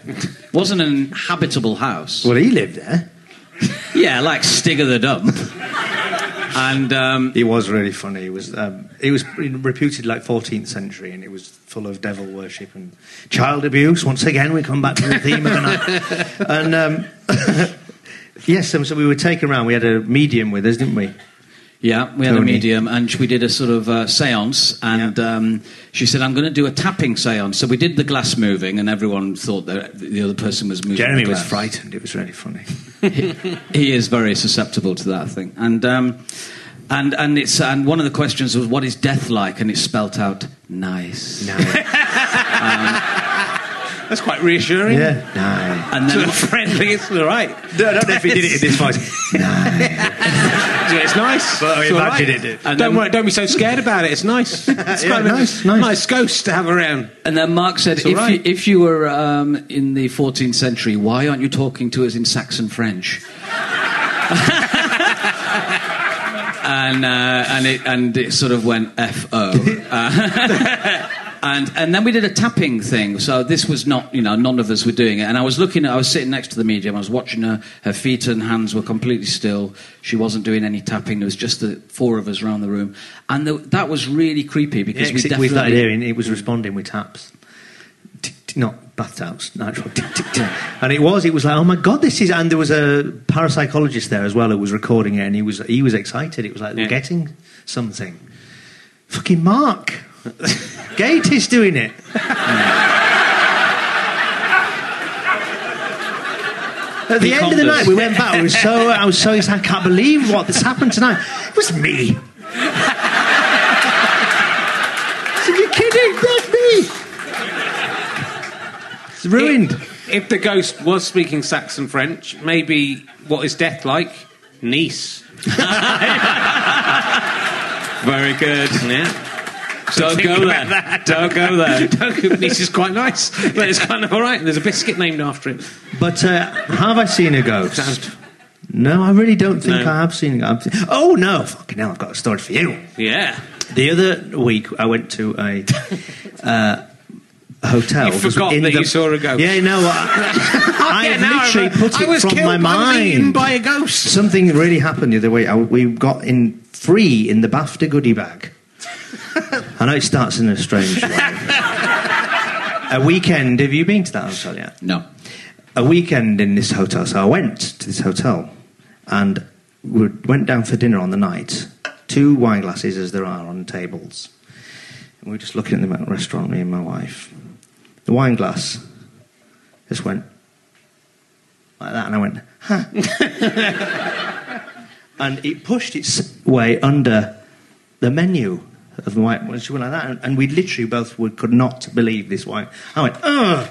wasn't an habitable house. Well, he lived there. Yeah, like Stig of the Dump. And um, He was really funny. He was um, he was reputed like 14th century, and it was full of devil worship and child abuse. Once again, we come back to the theme of the night. And um, yes, um, so we were taken around. We had a medium with us, didn't we? Yeah, we had a medium, and we did a sort of uh, séance. And um, she said, "I'm going to do a tapping séance." So we did the glass moving, and everyone thought that the other person was moving. Jeremy was frightened. It was really funny. He is very susceptible to that thing, and um, and and it's and one of the questions was, "What is death like?" And it's spelt out nice. No, That's quite reassuring. yeah, no. And Sort then of friendly. It's all right. No, I don't know if he did it in this voice. Yeah, it's nice. But I imagine right. it did. And don't then- worry, don't be so scared about it. It's nice. It's Yeah, kind nice, a nice. nice ghost to have around. And then Mark said, It's if, right. you, if you were um, in the 14th century, why aren't you talking to us in Saxon French? and uh, and it and it sort of went F O. Uh, and and then we did a tapping thing. So this was not you know none of us were doing it. And I was looking at I was sitting next to the medium. I was watching her. Her feet and hands were completely still. She wasn't doing any tapping. There was just the four of us around the room, and the, that was really creepy because Yeah, we definitely we started hearing it was responding with taps. Not bath taps, natural. And it was, it was like, oh my god, this is. And there was a parapsychologist there as well who was recording it, and he was he was excited. It was like Yeah. we're getting something. Fucking Mark, Gatiss doing it. At the He end of the us. night, we went back. We were so, I was so, I can't believe what has happened tonight. It was me. I said, You're kidding? That's me. It's ruined. If, if the ghost was speaking Saxon French, maybe what is death like? Nice. Very good. Yeah. Don't go there. that. Don't go there. Don't go- Nice is quite nice, but it's kind of all right. There's a biscuit named after it. But uh, have I seen a ghost? Sounds- No, I really don't think No. I have seen a ghost. Oh, no. Fucking hell, I've got a story for you. Yeah. The other week, I went to a uh, hotel. You forgot in that the- you saw a ghost. Yeah, no, I, I Yeah, now I literally remember. put it I was from killed my by being mind. by a ghost. Something really happened the other way. I, we got in free in the BAFTA goodie bag. I know it starts in a strange way. a weekend. Have you been to that hotel yet? No. a weekend in this hotel. So I went to this hotel and we went down for dinner on the night. Two wine glasses, as there are on tables. And we were just looking at the restaurant, me and my wife. The wine glass just went like that, and I went, huh. and it pushed its way under the menu of the wine. She went like that, and, and we literally both would, could not believe this white. I went, ugh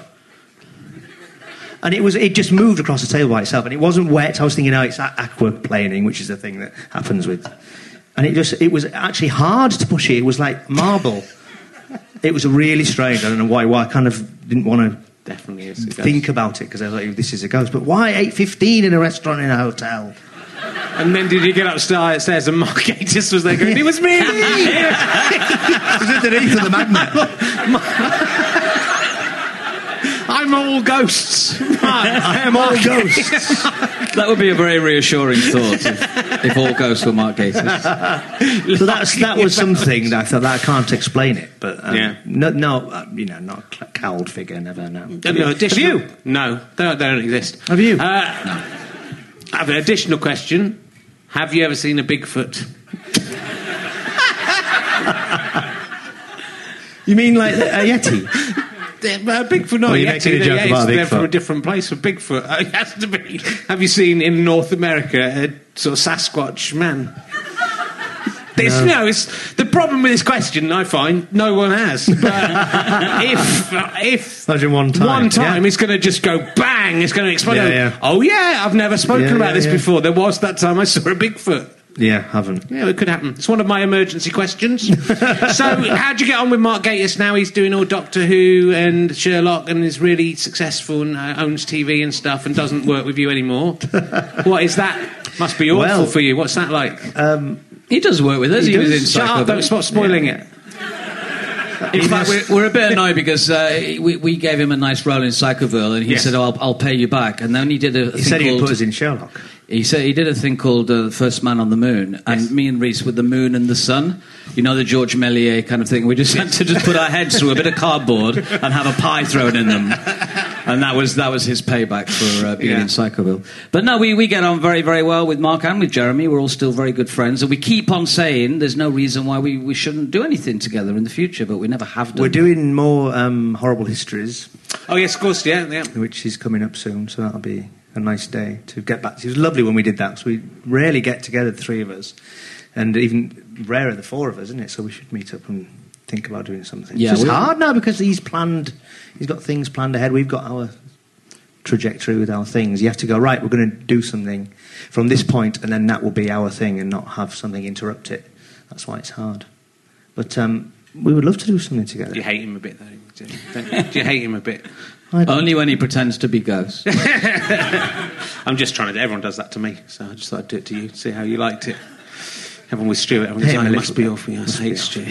and it was it just moved across the table by itself, and it wasn't wet. I was thinking, oh, it's aquaplaning, which is the thing that happens with, and it just it was actually hard to push it. It was like marble. it was really strange. I don't know why. Why I kind of didn't want to Definitely is. a ghost. think about it because I thought this is a ghost. But why eight fifteen in a restaurant in a hotel? And then did you get upstairs and Mark Gatiss was there going, it was me! It was underneath of the magnet. I'm all ghosts. I am all ghosts. That would be a very reassuring thought if, if all ghosts were Mark Gatiss. So that's, that was something that I thought that I can't explain it. But um, Yeah. no, no, uh, you know, not a cowled figure. Never know. No, no, additional- Have you? No, they don't, they don't exist. Have you? Uh, I have an additional question. Have you ever seen a Bigfoot? You mean like a Yeti? Uh, Bigfoot, not Oh, you're making a joke yeah, about They're from a different place. For Bigfoot, it has to be. Have you seen in North America a sort of Sasquatch man? This, No. no, it's the problem with this question. I find no one has. But if if Imagine one time, one time, yeah. it's going to just go bang. It's going to explode. Yeah, yeah. Oh yeah, I've never spoken about this before. There was that time I saw a Bigfoot. Yeah, haven't. Yeah, it could happen. It's one of my emergency questions. so, how'd you get on with Mark Gatiss now? He's doing all Doctor Who and Sherlock and is really successful and uh, owns TV and stuff and doesn't work with you anymore. what is that? Must be awful Well- for you. What's that like? He does work with us. He He, was in Shut up, don't stop spoiling it. In fact, we're, we're a bit annoyed because uh, we, we gave him a nice role in Psychoville, and he Yes. said, "Oh, I'll, I'll pay you back." And then he did a, He said called put us in Sherlock. He said he did a thing called uh, First Man on the Moon, and me and Reece with the moon and the sun. You know the George Méliès kind of thing. We just had to just put our heads through a bit of cardboard and have a pie thrown in them, and that was that was his payback for uh, being Yeah. in Psychoville. But no, we, we get on very very well with Mark and with Jeremy. We're all still very good friends, and we keep on saying there's no reason why we, we shouldn't do anything together in the future, but we never have done. We're doing more um, horrible histories, Oh yes, of course, yeah, yeah. which is coming up soon. So that'll be a nice day to get back. to. It was lovely when we did that. So we rarely get together, the three of us, and even rarer the four of us, isn't it? So we should meet up and think about doing something. Yeah, it's just hard now because he's planned. He's got things planned ahead. We've got our trajectory with our things. You have to go right. We're going to do something from this point, and then that will be our thing, and not have something interrupt it. That's why it's hard. But um, we would love to do something together. Do you hate him a bit though? Do you, do you hate him a bit? I don't- Only when he pretends to be Ghost. I'm just trying to. Everyone does that to me, so I just thought I'd do it to you. See how you liked it. Everyone with Stewart. Everyone's Hate him like, a must little be bit. awful. Yeah, I hate Stewart.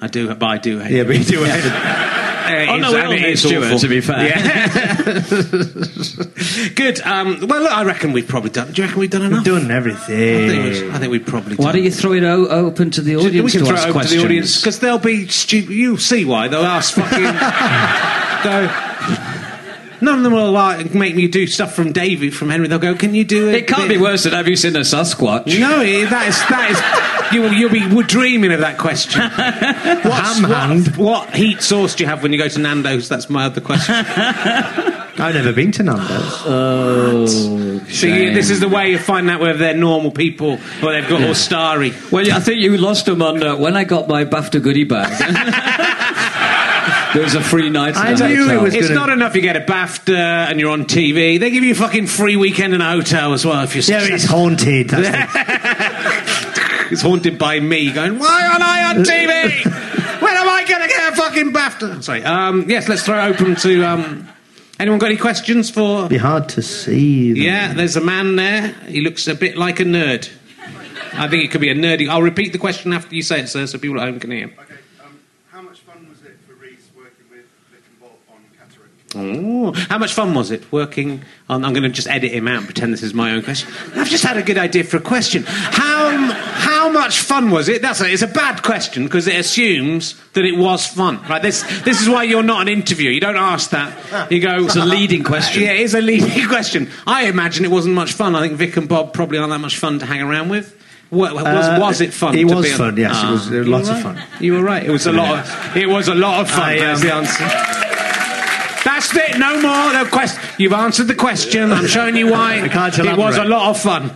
I do, but I do hate. Yeah, him. but you do it. Uh, Oh, no, we I all hate it's Stewart, to be fair. Yeah. Good. Um, well, look, I reckon we've probably done. Do you reckon we've done enough? We've done I everything. think, we- I think we've probably. Why done do you throw it o- open to the audience we can to throw ask it over questions? to the audience because they'll be stupid. You'll see why they'll ask fucking. go. None of them will like make me do stuff from David from Henry. They'll go, "Can you do it?" It can't be worse than have you seen a Sasquatch? No, it- that is that is. You, you'll be we're dreaming of that question. What's, Ham hand. what, what heat sauce do you have when you go to Nando's? That's my other question. I've never been to Nando's. Oh, See, this is the way of finding out whether they're normal people or they've got all starry. Well, I think you lost them on uh, when I got my BAFTA goodie bag. There was a free night. I in the knew it was It's gonna- not enough you get a BAFTA and you're on TV. They give you a fucking free weekend in a hotel as well if you're Yeah, it's successful. haunted. That's the- It's haunted by me going, why aren't I on TV? when am I going to get a fucking BAFTA? Sorry. Um, yes, let's throw it open to... Um, anyone got any questions for... It'd be hard to see. them. Yeah, there's a man there. He looks a bit like a nerd. I think it could be a nerdy... I'll repeat the question after you say it, sir, so people at home can hear. Okay, um, how much fun was it for Reece working with Oh, how much fun was it working on? I'm going to just edit him out and pretend this is my own question. I've just had a good idea for a question. How how much fun was it? That's a, it's a bad question because it assumes that it was fun. Right? This this is why you're not an interviewer. You don't ask that. You go. It's a leading question. Yeah, it is a leading question. I imagine it wasn't much fun. I think Vic and Bob probably aren't that much fun to hang around with. Wa- Was, Uh, was it fun? it to was be on- fun, yes, it Ah, was, uh, lots were of fun. You were right. It was a lot. Of, it was a lot of fun. I, That's um, the answer. That's it. No more. No quest- You've answered the question. I'm showing you why. It was a lot of fun.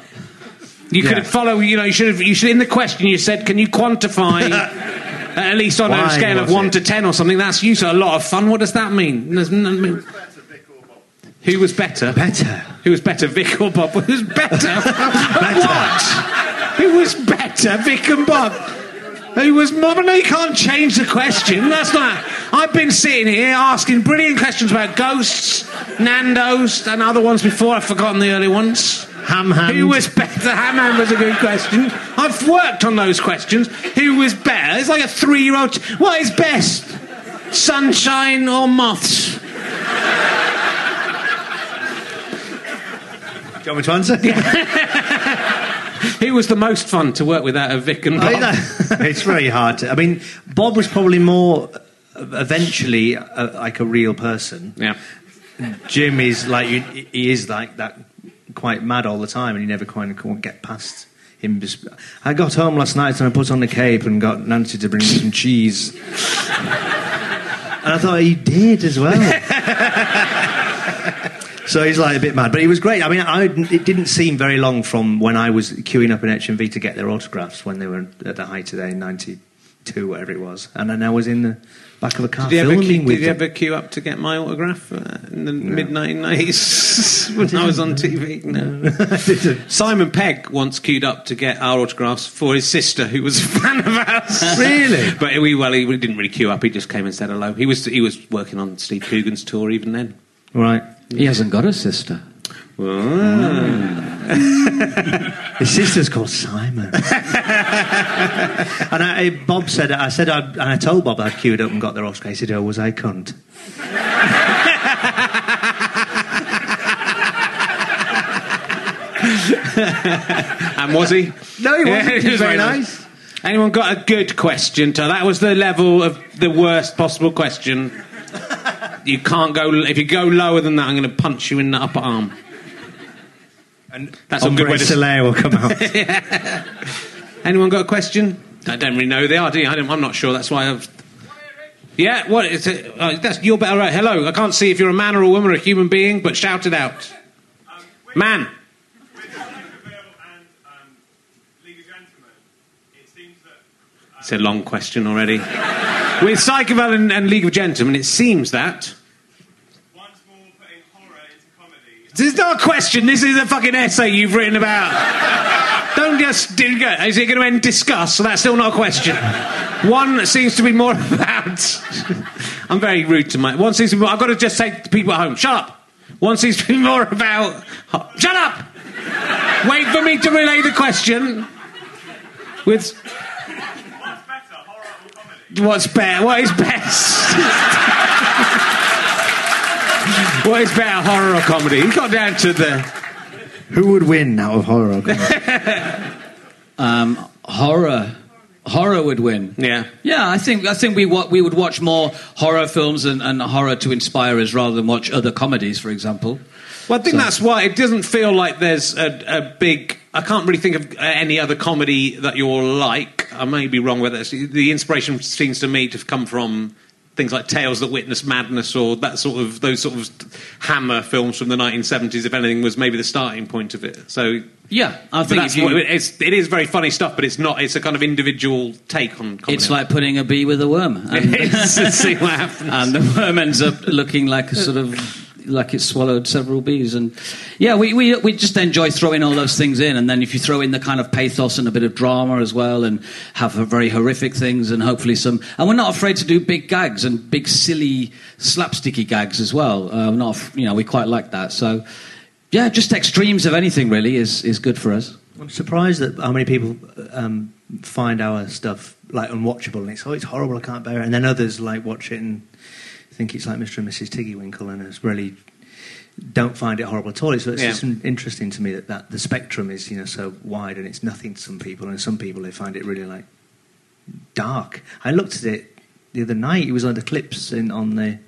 You could Yeah. follow. You know. You should have. You should. In the question, you said, "Can you quantify?" At least on a scale of one it? to ten or something. That's you. So A lot of fun. What does that mean? There's n- I mean- Who was better? Better. Who was better, Vic or Bob? Who was better? At What? Who was better, Vic and Bob? Who was? No, you can't change the question. That's not. I've been sitting here asking brilliant questions about ghosts, Nando's, and other ones before. I've forgotten the early ones. Ham hand. Who was better? Ham hand was a good question. I've worked on those questions. Who was better? It's like a three-year-old. What is best? Sunshine or moths? Do you want me to answer? Who was the most fun to work with out of Vic and Bob? I- it's very hard. To, I mean, Bob was probably more eventually uh, like a real person. Yeah. Jim is like you, he is like that, quite mad all the time, and you never quite get past him. I got home last night and I put on the cape and got Nancy to bring me some cheese, and I thought he did as well. So he's like a bit mad, but he was great. I mean, I, it didn't seem very long from when I was queuing up in HMV to get their autographs when they were at the height of their '92, whatever it was, and then I was in the back of a car Did you, ever filming queue, with did you ever queue up to get my autograph uh, in the mid 1990s when I was on TV? No. Simon Pegg once queued up to get our autographs for his sister, who was a fan of ours. Really? But we well, he didn't really queue up. He just came and said hello. He was he was working on Steve Coogan's tour even then. Right. He hasn't got a sister. Ah. His sister's called Simon. and I, Bob said, I said, I, and I told Bob I'd queued up and got their Oscar. He said, "Oh, was I cunt?" And was he? No, he wasn't. Yeah, He was very nice. Anyone got a good question? To that was the level of the worst possible question. You can't go if you go lower than that. I'm going to punch you in the upper arm. And That's a good way to- Soler will come out. Anyone got a question? I don't really know who they are, do you? I don't, I'm not sure. That's why I've. Yeah, what is it? Uh, that's you're better. Right. Hello. I can't see if you're a man or a woman or a human being, but shout it out. Man. It's a long question already. With Psychoville and, and League of Gentlemen, it seems that. This is not a question. This is a fucking essay you've written about. Don't just. Is it going to end discuss? So that's still not a question. One seems to be more about. I'm very rude to my. One seems to be. More, I've got to just say to people at home, shut up. One seems to be more about. Shut up. Wait for me to relay the question. With. What's better? What is best? what is better, horror or comedy? You got down to the. Who would win out of horror? or comedy? Um, horror. Horror would win. Yeah. Yeah, I think I think we wa- we would watch more horror films and, and horror to inspire us rather than watch other comedies, for example. Well, I think that's why it doesn't feel like there's a, a big. I can't really think of uh, any other comedy that you're like. I may be wrong with this. The inspiration seems to me to come from things like Tales That Witness Madness or that sort of those sort of Hammer films from the 1970s. If anything, was maybe the starting point of it. So Yeah, I think that's you, what, it's, it is very funny stuff, but it's not. It's a kind of individual take on. comedy. it's like putting a bee with a worm, and, see what happens. and the worm ends up looking like a sort of like it swallowed several bees. And yeah, we, we we just enjoy throwing all those things in, and then if you throw in the kind of pathos and a bit of drama as well, and have very horrific things, and hopefully some. And we're not afraid to do big gags and big silly slapsticky gags as well. Uh, not you know we quite like that. So yeah, just extremes of anything really is is good for us. I'm surprised that how many people um, find our stuff like unwatchable and it's oh it's horrible I can't bear it and then others like watch it and think it's like Mr. and Mrs. Tiggywinkle, and it's really don't find it horrible at all. So it's Yeah. just interesting to me that, that the spectrum is you know so wide, and it's nothing to some people, and some people they find it really like dark. I looked at it the other night. It was on the clips in on the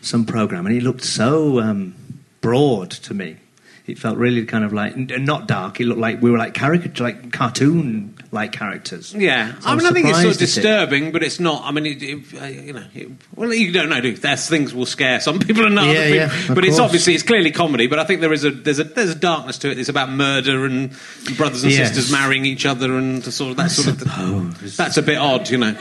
some program, and it looked so um, broad to me. It felt really kind of like not dark. It looked like we were like caricature, like cartoon like characters. Yeah, So I mean, I think it's sort of at it. disturbing, but it's not. I mean, it, it, uh, you know, it, well, you don't know. Do there's things will scare some people and not Yeah, other people, yeah, but it's obviously it's clearly comedy. But I think there is a there's a there's a darkness to it. It's about murder and brothers and Yes. sisters marrying each other and the sort of that sort of. suppose. That's a bit odd, you know.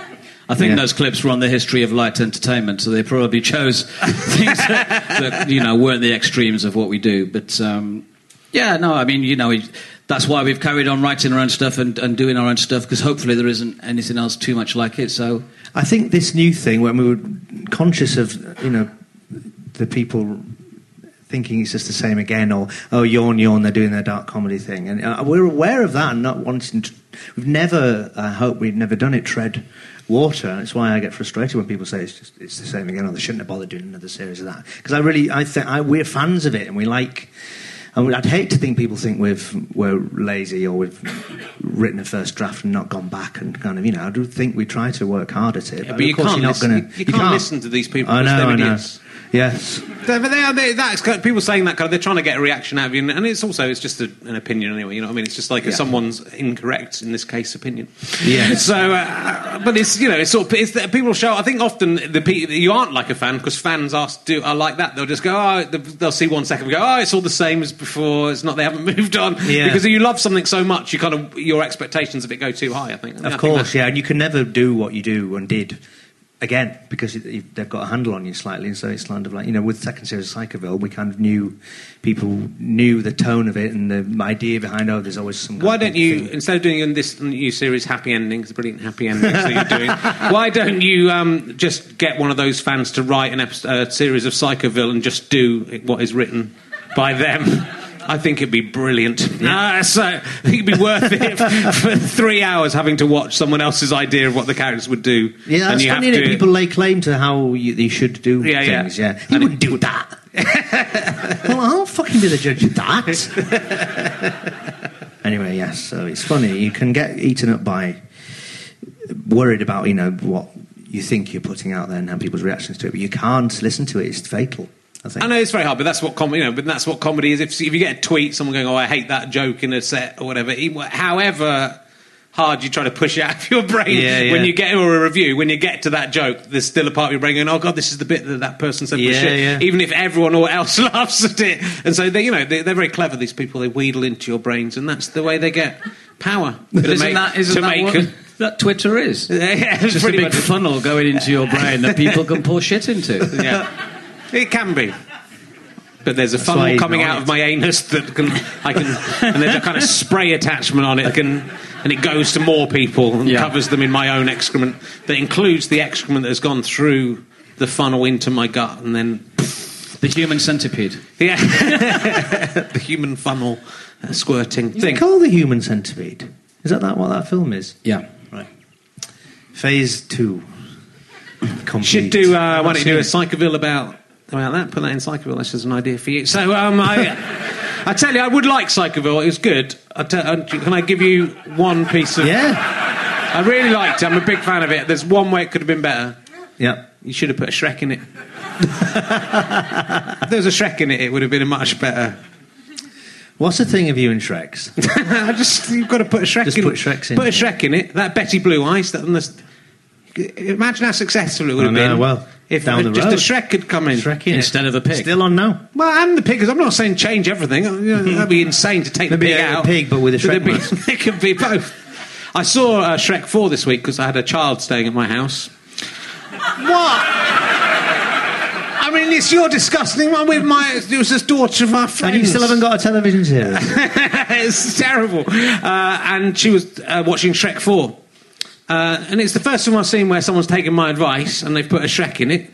I think Yeah. those clips were on the history of light entertainment, so they probably chose things that, that you know weren't the extremes of what we do. But um, yeah, no, I mean, you know, we, that's why we've carried on writing our own stuff and, and doing our own stuff because hopefully there isn't anything else too much like it. So I think this new thing, when we were conscious of, you know, the people thinking it's just the same again, or oh, yawn, yawn, they're doing their dark comedy thing, and uh, we're aware of that and not wanting to. We've never, I hope we've never done it. Tread water. That's why I get frustrated when people say it's just it's the same again, or they shouldn't have bothered doing another series of that. Because I really, I think I, we're fans of it, and we like. And I'd hate to think people think we've we're lazy or we've written a first draft and not gone back and kind of you know I do think we try to work hard at it. Yeah, but of you can't you're not listen- gonna, you- you can't listen to these people I know, I know. idiots. Yes, They, but they are, they, that's kind of, people saying that kind of they're trying to get a reaction out of you, and, and it's also it's just a, an opinion anyway. You know what I mean? It's just like Yeah. someone's incorrect in this case opinion. Yeah. So, uh, but it's you know it's sort of it's that people show. I think often the you aren't like a fan because fans are do are like that. They'll just go oh they'll see one second and go oh it's all the same as before. It's not they haven't moved on Yeah. because you love something so much you kind of your expectations of it go too high. I think. I mean, of think course, that- yeah, and you can never do what you do and did again because it, it- they've got a handle on you slightly, and so it's kind of like you know with the second series of Psychoville, we kind of knew people knew the tone of it and the idea behind oh there's always some. Why don't you, thing. instead of doing in this new series happy endings, brilliant happy endings that you're doing, why don't you um, just get one of those fans to write an episode, uh, series of Psychoville and just do what is written by them? I think it'd be brilliant. Uh, so I think it'd be worth it for three hours having to watch someone else's idea of what the characters would do. Yeah, and you funny. have That to- people lay claim to how you, they should do Yeah, yeah. things. Yeah, he And wouldn't do that. well, I'll fucking be the judge of that. anyway, yes. So it's funny. You can get eaten up by worried about you know what you think you're putting out there and how people's reactions to it, but you can't listen to it. It's fatal. I think. I know it's very hard, but that's what comedy. You know, but that's what comedy is. If, if you get a tweet, someone going, "Oh, I hate that joke in a set" or whatever, however hard you try to push it out of your brain, Yeah, yeah. when you get or a review, when you get to that joke, there's still a part of your brain going, "Oh God, this is the bit that that person said Yeah, shit." yeah. Even if everyone or else laughs at it, and so they, you know, they, they're very clever. These people, they wheedle into your brains, and that's the way they get power. but isn't make- that isn't that make what that Twitter is? Yeah, Just a big funnel going into your brain that people can pour shit into. Yeah, it can be. But there's a why funnel coming out it. of my anus that can I can, and there's a kind of spray attachment on it that can, and it goes to more people and Yeah. covers them in my own excrement. That includes the excrement that has gone through the funnel into my gut, and then The human centipede. yeah, the human funnel uh, squirting it thing. called the Human Centipede? Is that, that what that film is? Yeah. Right. Phase two. Complete. Should do. Uh, why don't you do a Psychoville about about that? Put that in Psychoville. That's just an idea for you. So um, I, I tell you, I would like Psychoville. It was good. I tell, uh, can I give you one piece of? Yeah. I really liked it. I'm a big fan of it. There's one way it could have been better. Yeah. You should have put a Shrek in it. if there was a Shrek in it, it would have been a much better. What's the thing of you and Shreks? I just you've got to put a Shrek Just in. put Shreks in. Put a Shrek in it. That Betty Blue Eyes. That the, imagine how successful it would I have know, been. well, if down the just road. a Shrek could come in. Shrek in. Instead of a pig. Still on now. Well, and the pig. 'cause I'm not saying change everything. That'd be insane to take the Maybe pig a out. pig, but with a Shrek There'd be- It could be both. I saw uh, Shrek 4 this week because I had a child staying at my house. What? I mean, it's your disgusting one with my. It was this daughter of our friends. And you still haven't got a television series? it's terrible. Uh, and she was uh, watching Shrek 4. Uh, and it's the first time I've seen where someone's taken my advice and they've put a Shrek in it.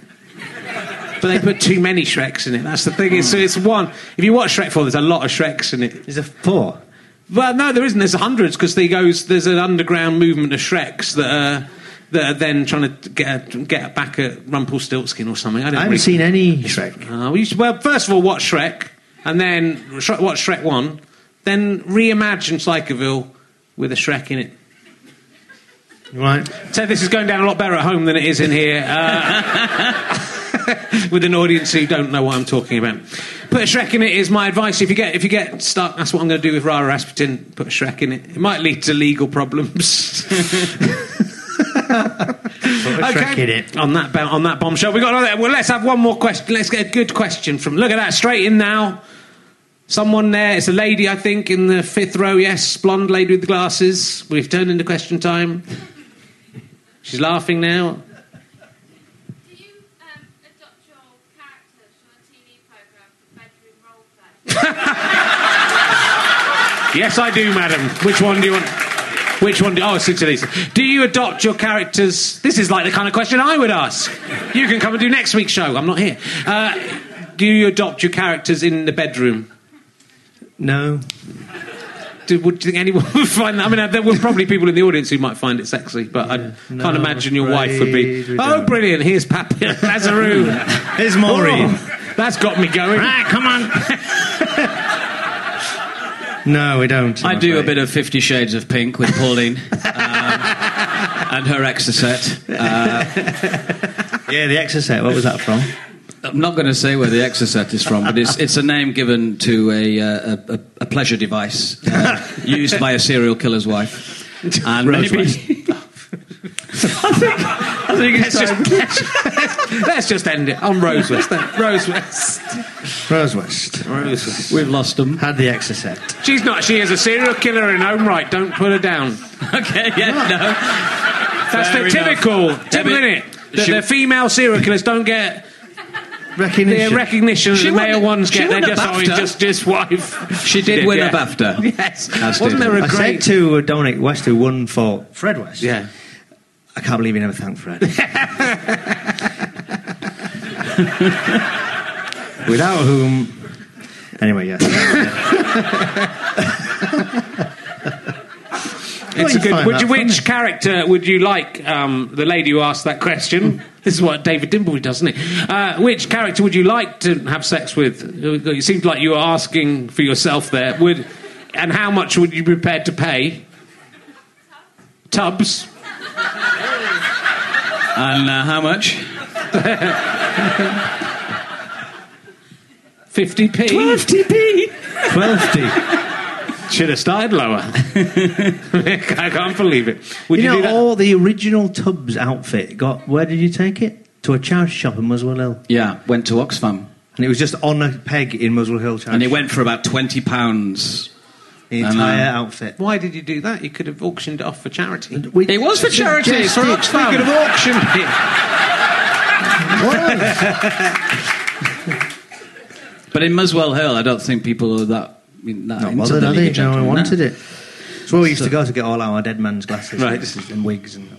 But they put too many Shreks in it. That's the thing. It's, so it's one. If you watch Shrek 4, there's a lot of Shreks in it. Is there four? Well, no, there isn't. There's hundreds because goes. There's an underground movement of Shreks that are that are then trying to get get back at Rumpelstiltskin or something. I, don't I haven't really- seen any Shrek. Uh, should- well, first of all, watch Shrek, and then Shrek, watch Shrek One, then reimagine Psychoville with a Shrek in it. Right. So this is going down a lot better at home than it is in here, uh, with an audience who don't know what I'm talking about. Put a Shrek in it is my advice. If you get if you get stuck, that's what I'm going to do with Rara Rasputin. Put a Shrek in it. It might lead to legal problems. Shrek in it. On that on that bombshell, we got another. Well, let's have one more question. Let's get a good question from. Look at that, straight in now. Someone there. It's a lady, I think, in the fifth row. Yes, blonde lady with the glasses. We've turned into question time. She's laughing now. Do you um, adopt your characters from a TV program for bedroom role play? Yes, I do, madam. Which one do you want? Which one? Do, oh, it's Lisa. Do you adopt your characters? This is like the kind of question I would ask. You can come and do next week's show. I'm not here. Uh, do you adopt your characters in the bedroom? No. Do, would you think anyone would find that? I mean, there were probably people in the audience who might find it sexy, but I No, can't imagine your wife would be. Oh, don't." brilliant! Here's Papa Lazarou. Here's Maureen. Oh, that's got me going. Right, come on. No, we don't. I I'm do a bit of Fifty Shades of Pink with Pauline um, and her Exocet. Uh, Yeah, the Exocet. What was that from? I'm not going to say where the Exocet is from, but it's, it's a name given to a, uh, a, a, a pleasure device uh, used by a serial killer's wife. And Rose maybe, West. I think it's Let's time- just, let's just end it on Rose West. then. Rose West. Rose West. Rose West. We've lost them. Had the Exocet. She's not. She is a serial killer in her own right. Don't put her down. Okay, yeah, no. That's Fair the enough. typical. Yeah, Typical, but- innit? The, the female serial killers don't get the Recognition. recognition that She the won male the- ones get. They're a just, oh, BAFTA. just, just wife. She did win yeah. a BAFTA. Yes. As Wasn't did- there a I great? said to Dominic West, who won for Fred West. yeah. I can't believe you never thanked Fred. Without whom. Anyway, yes. It's a good. find Would you, which character would you like? Um, the lady who asked that question. This is what David Dimbleby does, isn't it? Uh, which character would you like to have sex with? It seemed like you were asking for yourself there. Would and how much would you be prepared to pay? Tubbs. And uh, how much? 50p. 12p. 12p. Should have started lower. I can't believe it. Would You you, do know, that? all the original Tubbs outfit got. Where did you take it? To a charity shop in Muswell Hill. Yeah, went to Oxfam. And it was just on a peg in Muswell Hill charity And it went for about £20. The I entire know. Uh, outfit. Why did you do that? You could have auctioned it off for charity. We- It was for charity, it's for Suggested- You Oxfam. could have auctioned it. But in Muswell Hill, I don't think people are that, I mean, that Not into bothered, the are League they? of No one wanted it. It's where we used to go to get all our dead man's glasses Right. and wigs and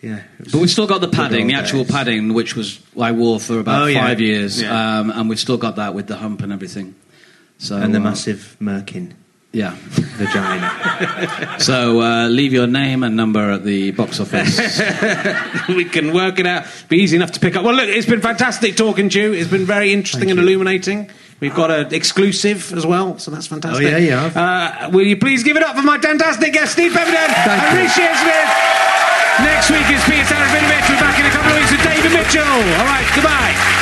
yeah. it was But we've still got the padding, the actual days. padding, which was I wore for about Oh, yeah. five years, Yeah. um, and we've still got that with the hump and everything. So and the uh, massive merkin yeah. vagina. So uh, leave your name and number at the box office. we can work it out. Be easy enough to pick up. Well, look, it's been fantastic talking to you. It's been very interesting and illuminating. We've got an exclusive as well, so that's fantastic. Oh, yeah, yeah. Uh, will you please give it up for my fantastic guest, Steve Pemberton Thank and you. Reece Shearsmith? Next week is Peter Serafinowicz. We're back in a couple of weeks with David Mitchell. All right, goodbye.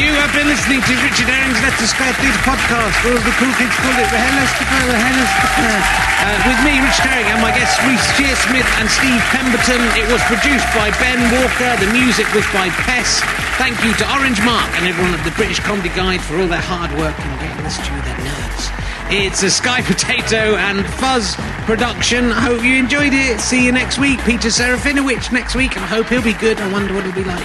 You have been listening to Richard Herring's Let's Skype These podcast. Was the cool kids called it? The Hellas uh, With me, Richard Herring, and my guests Reece Shearsmith and Steve Pemberton. It was produced by Ben Walker. The music was by Pess. Thank you to Orange Mark and everyone at the British Comedy Guide for all their hard work in getting us through their nerves. It's a Sky Potato and Fuzz production. I hope you enjoyed it. See you next week. Peter Serafinowicz next week, I hope he'll be good. I wonder what he'll be like.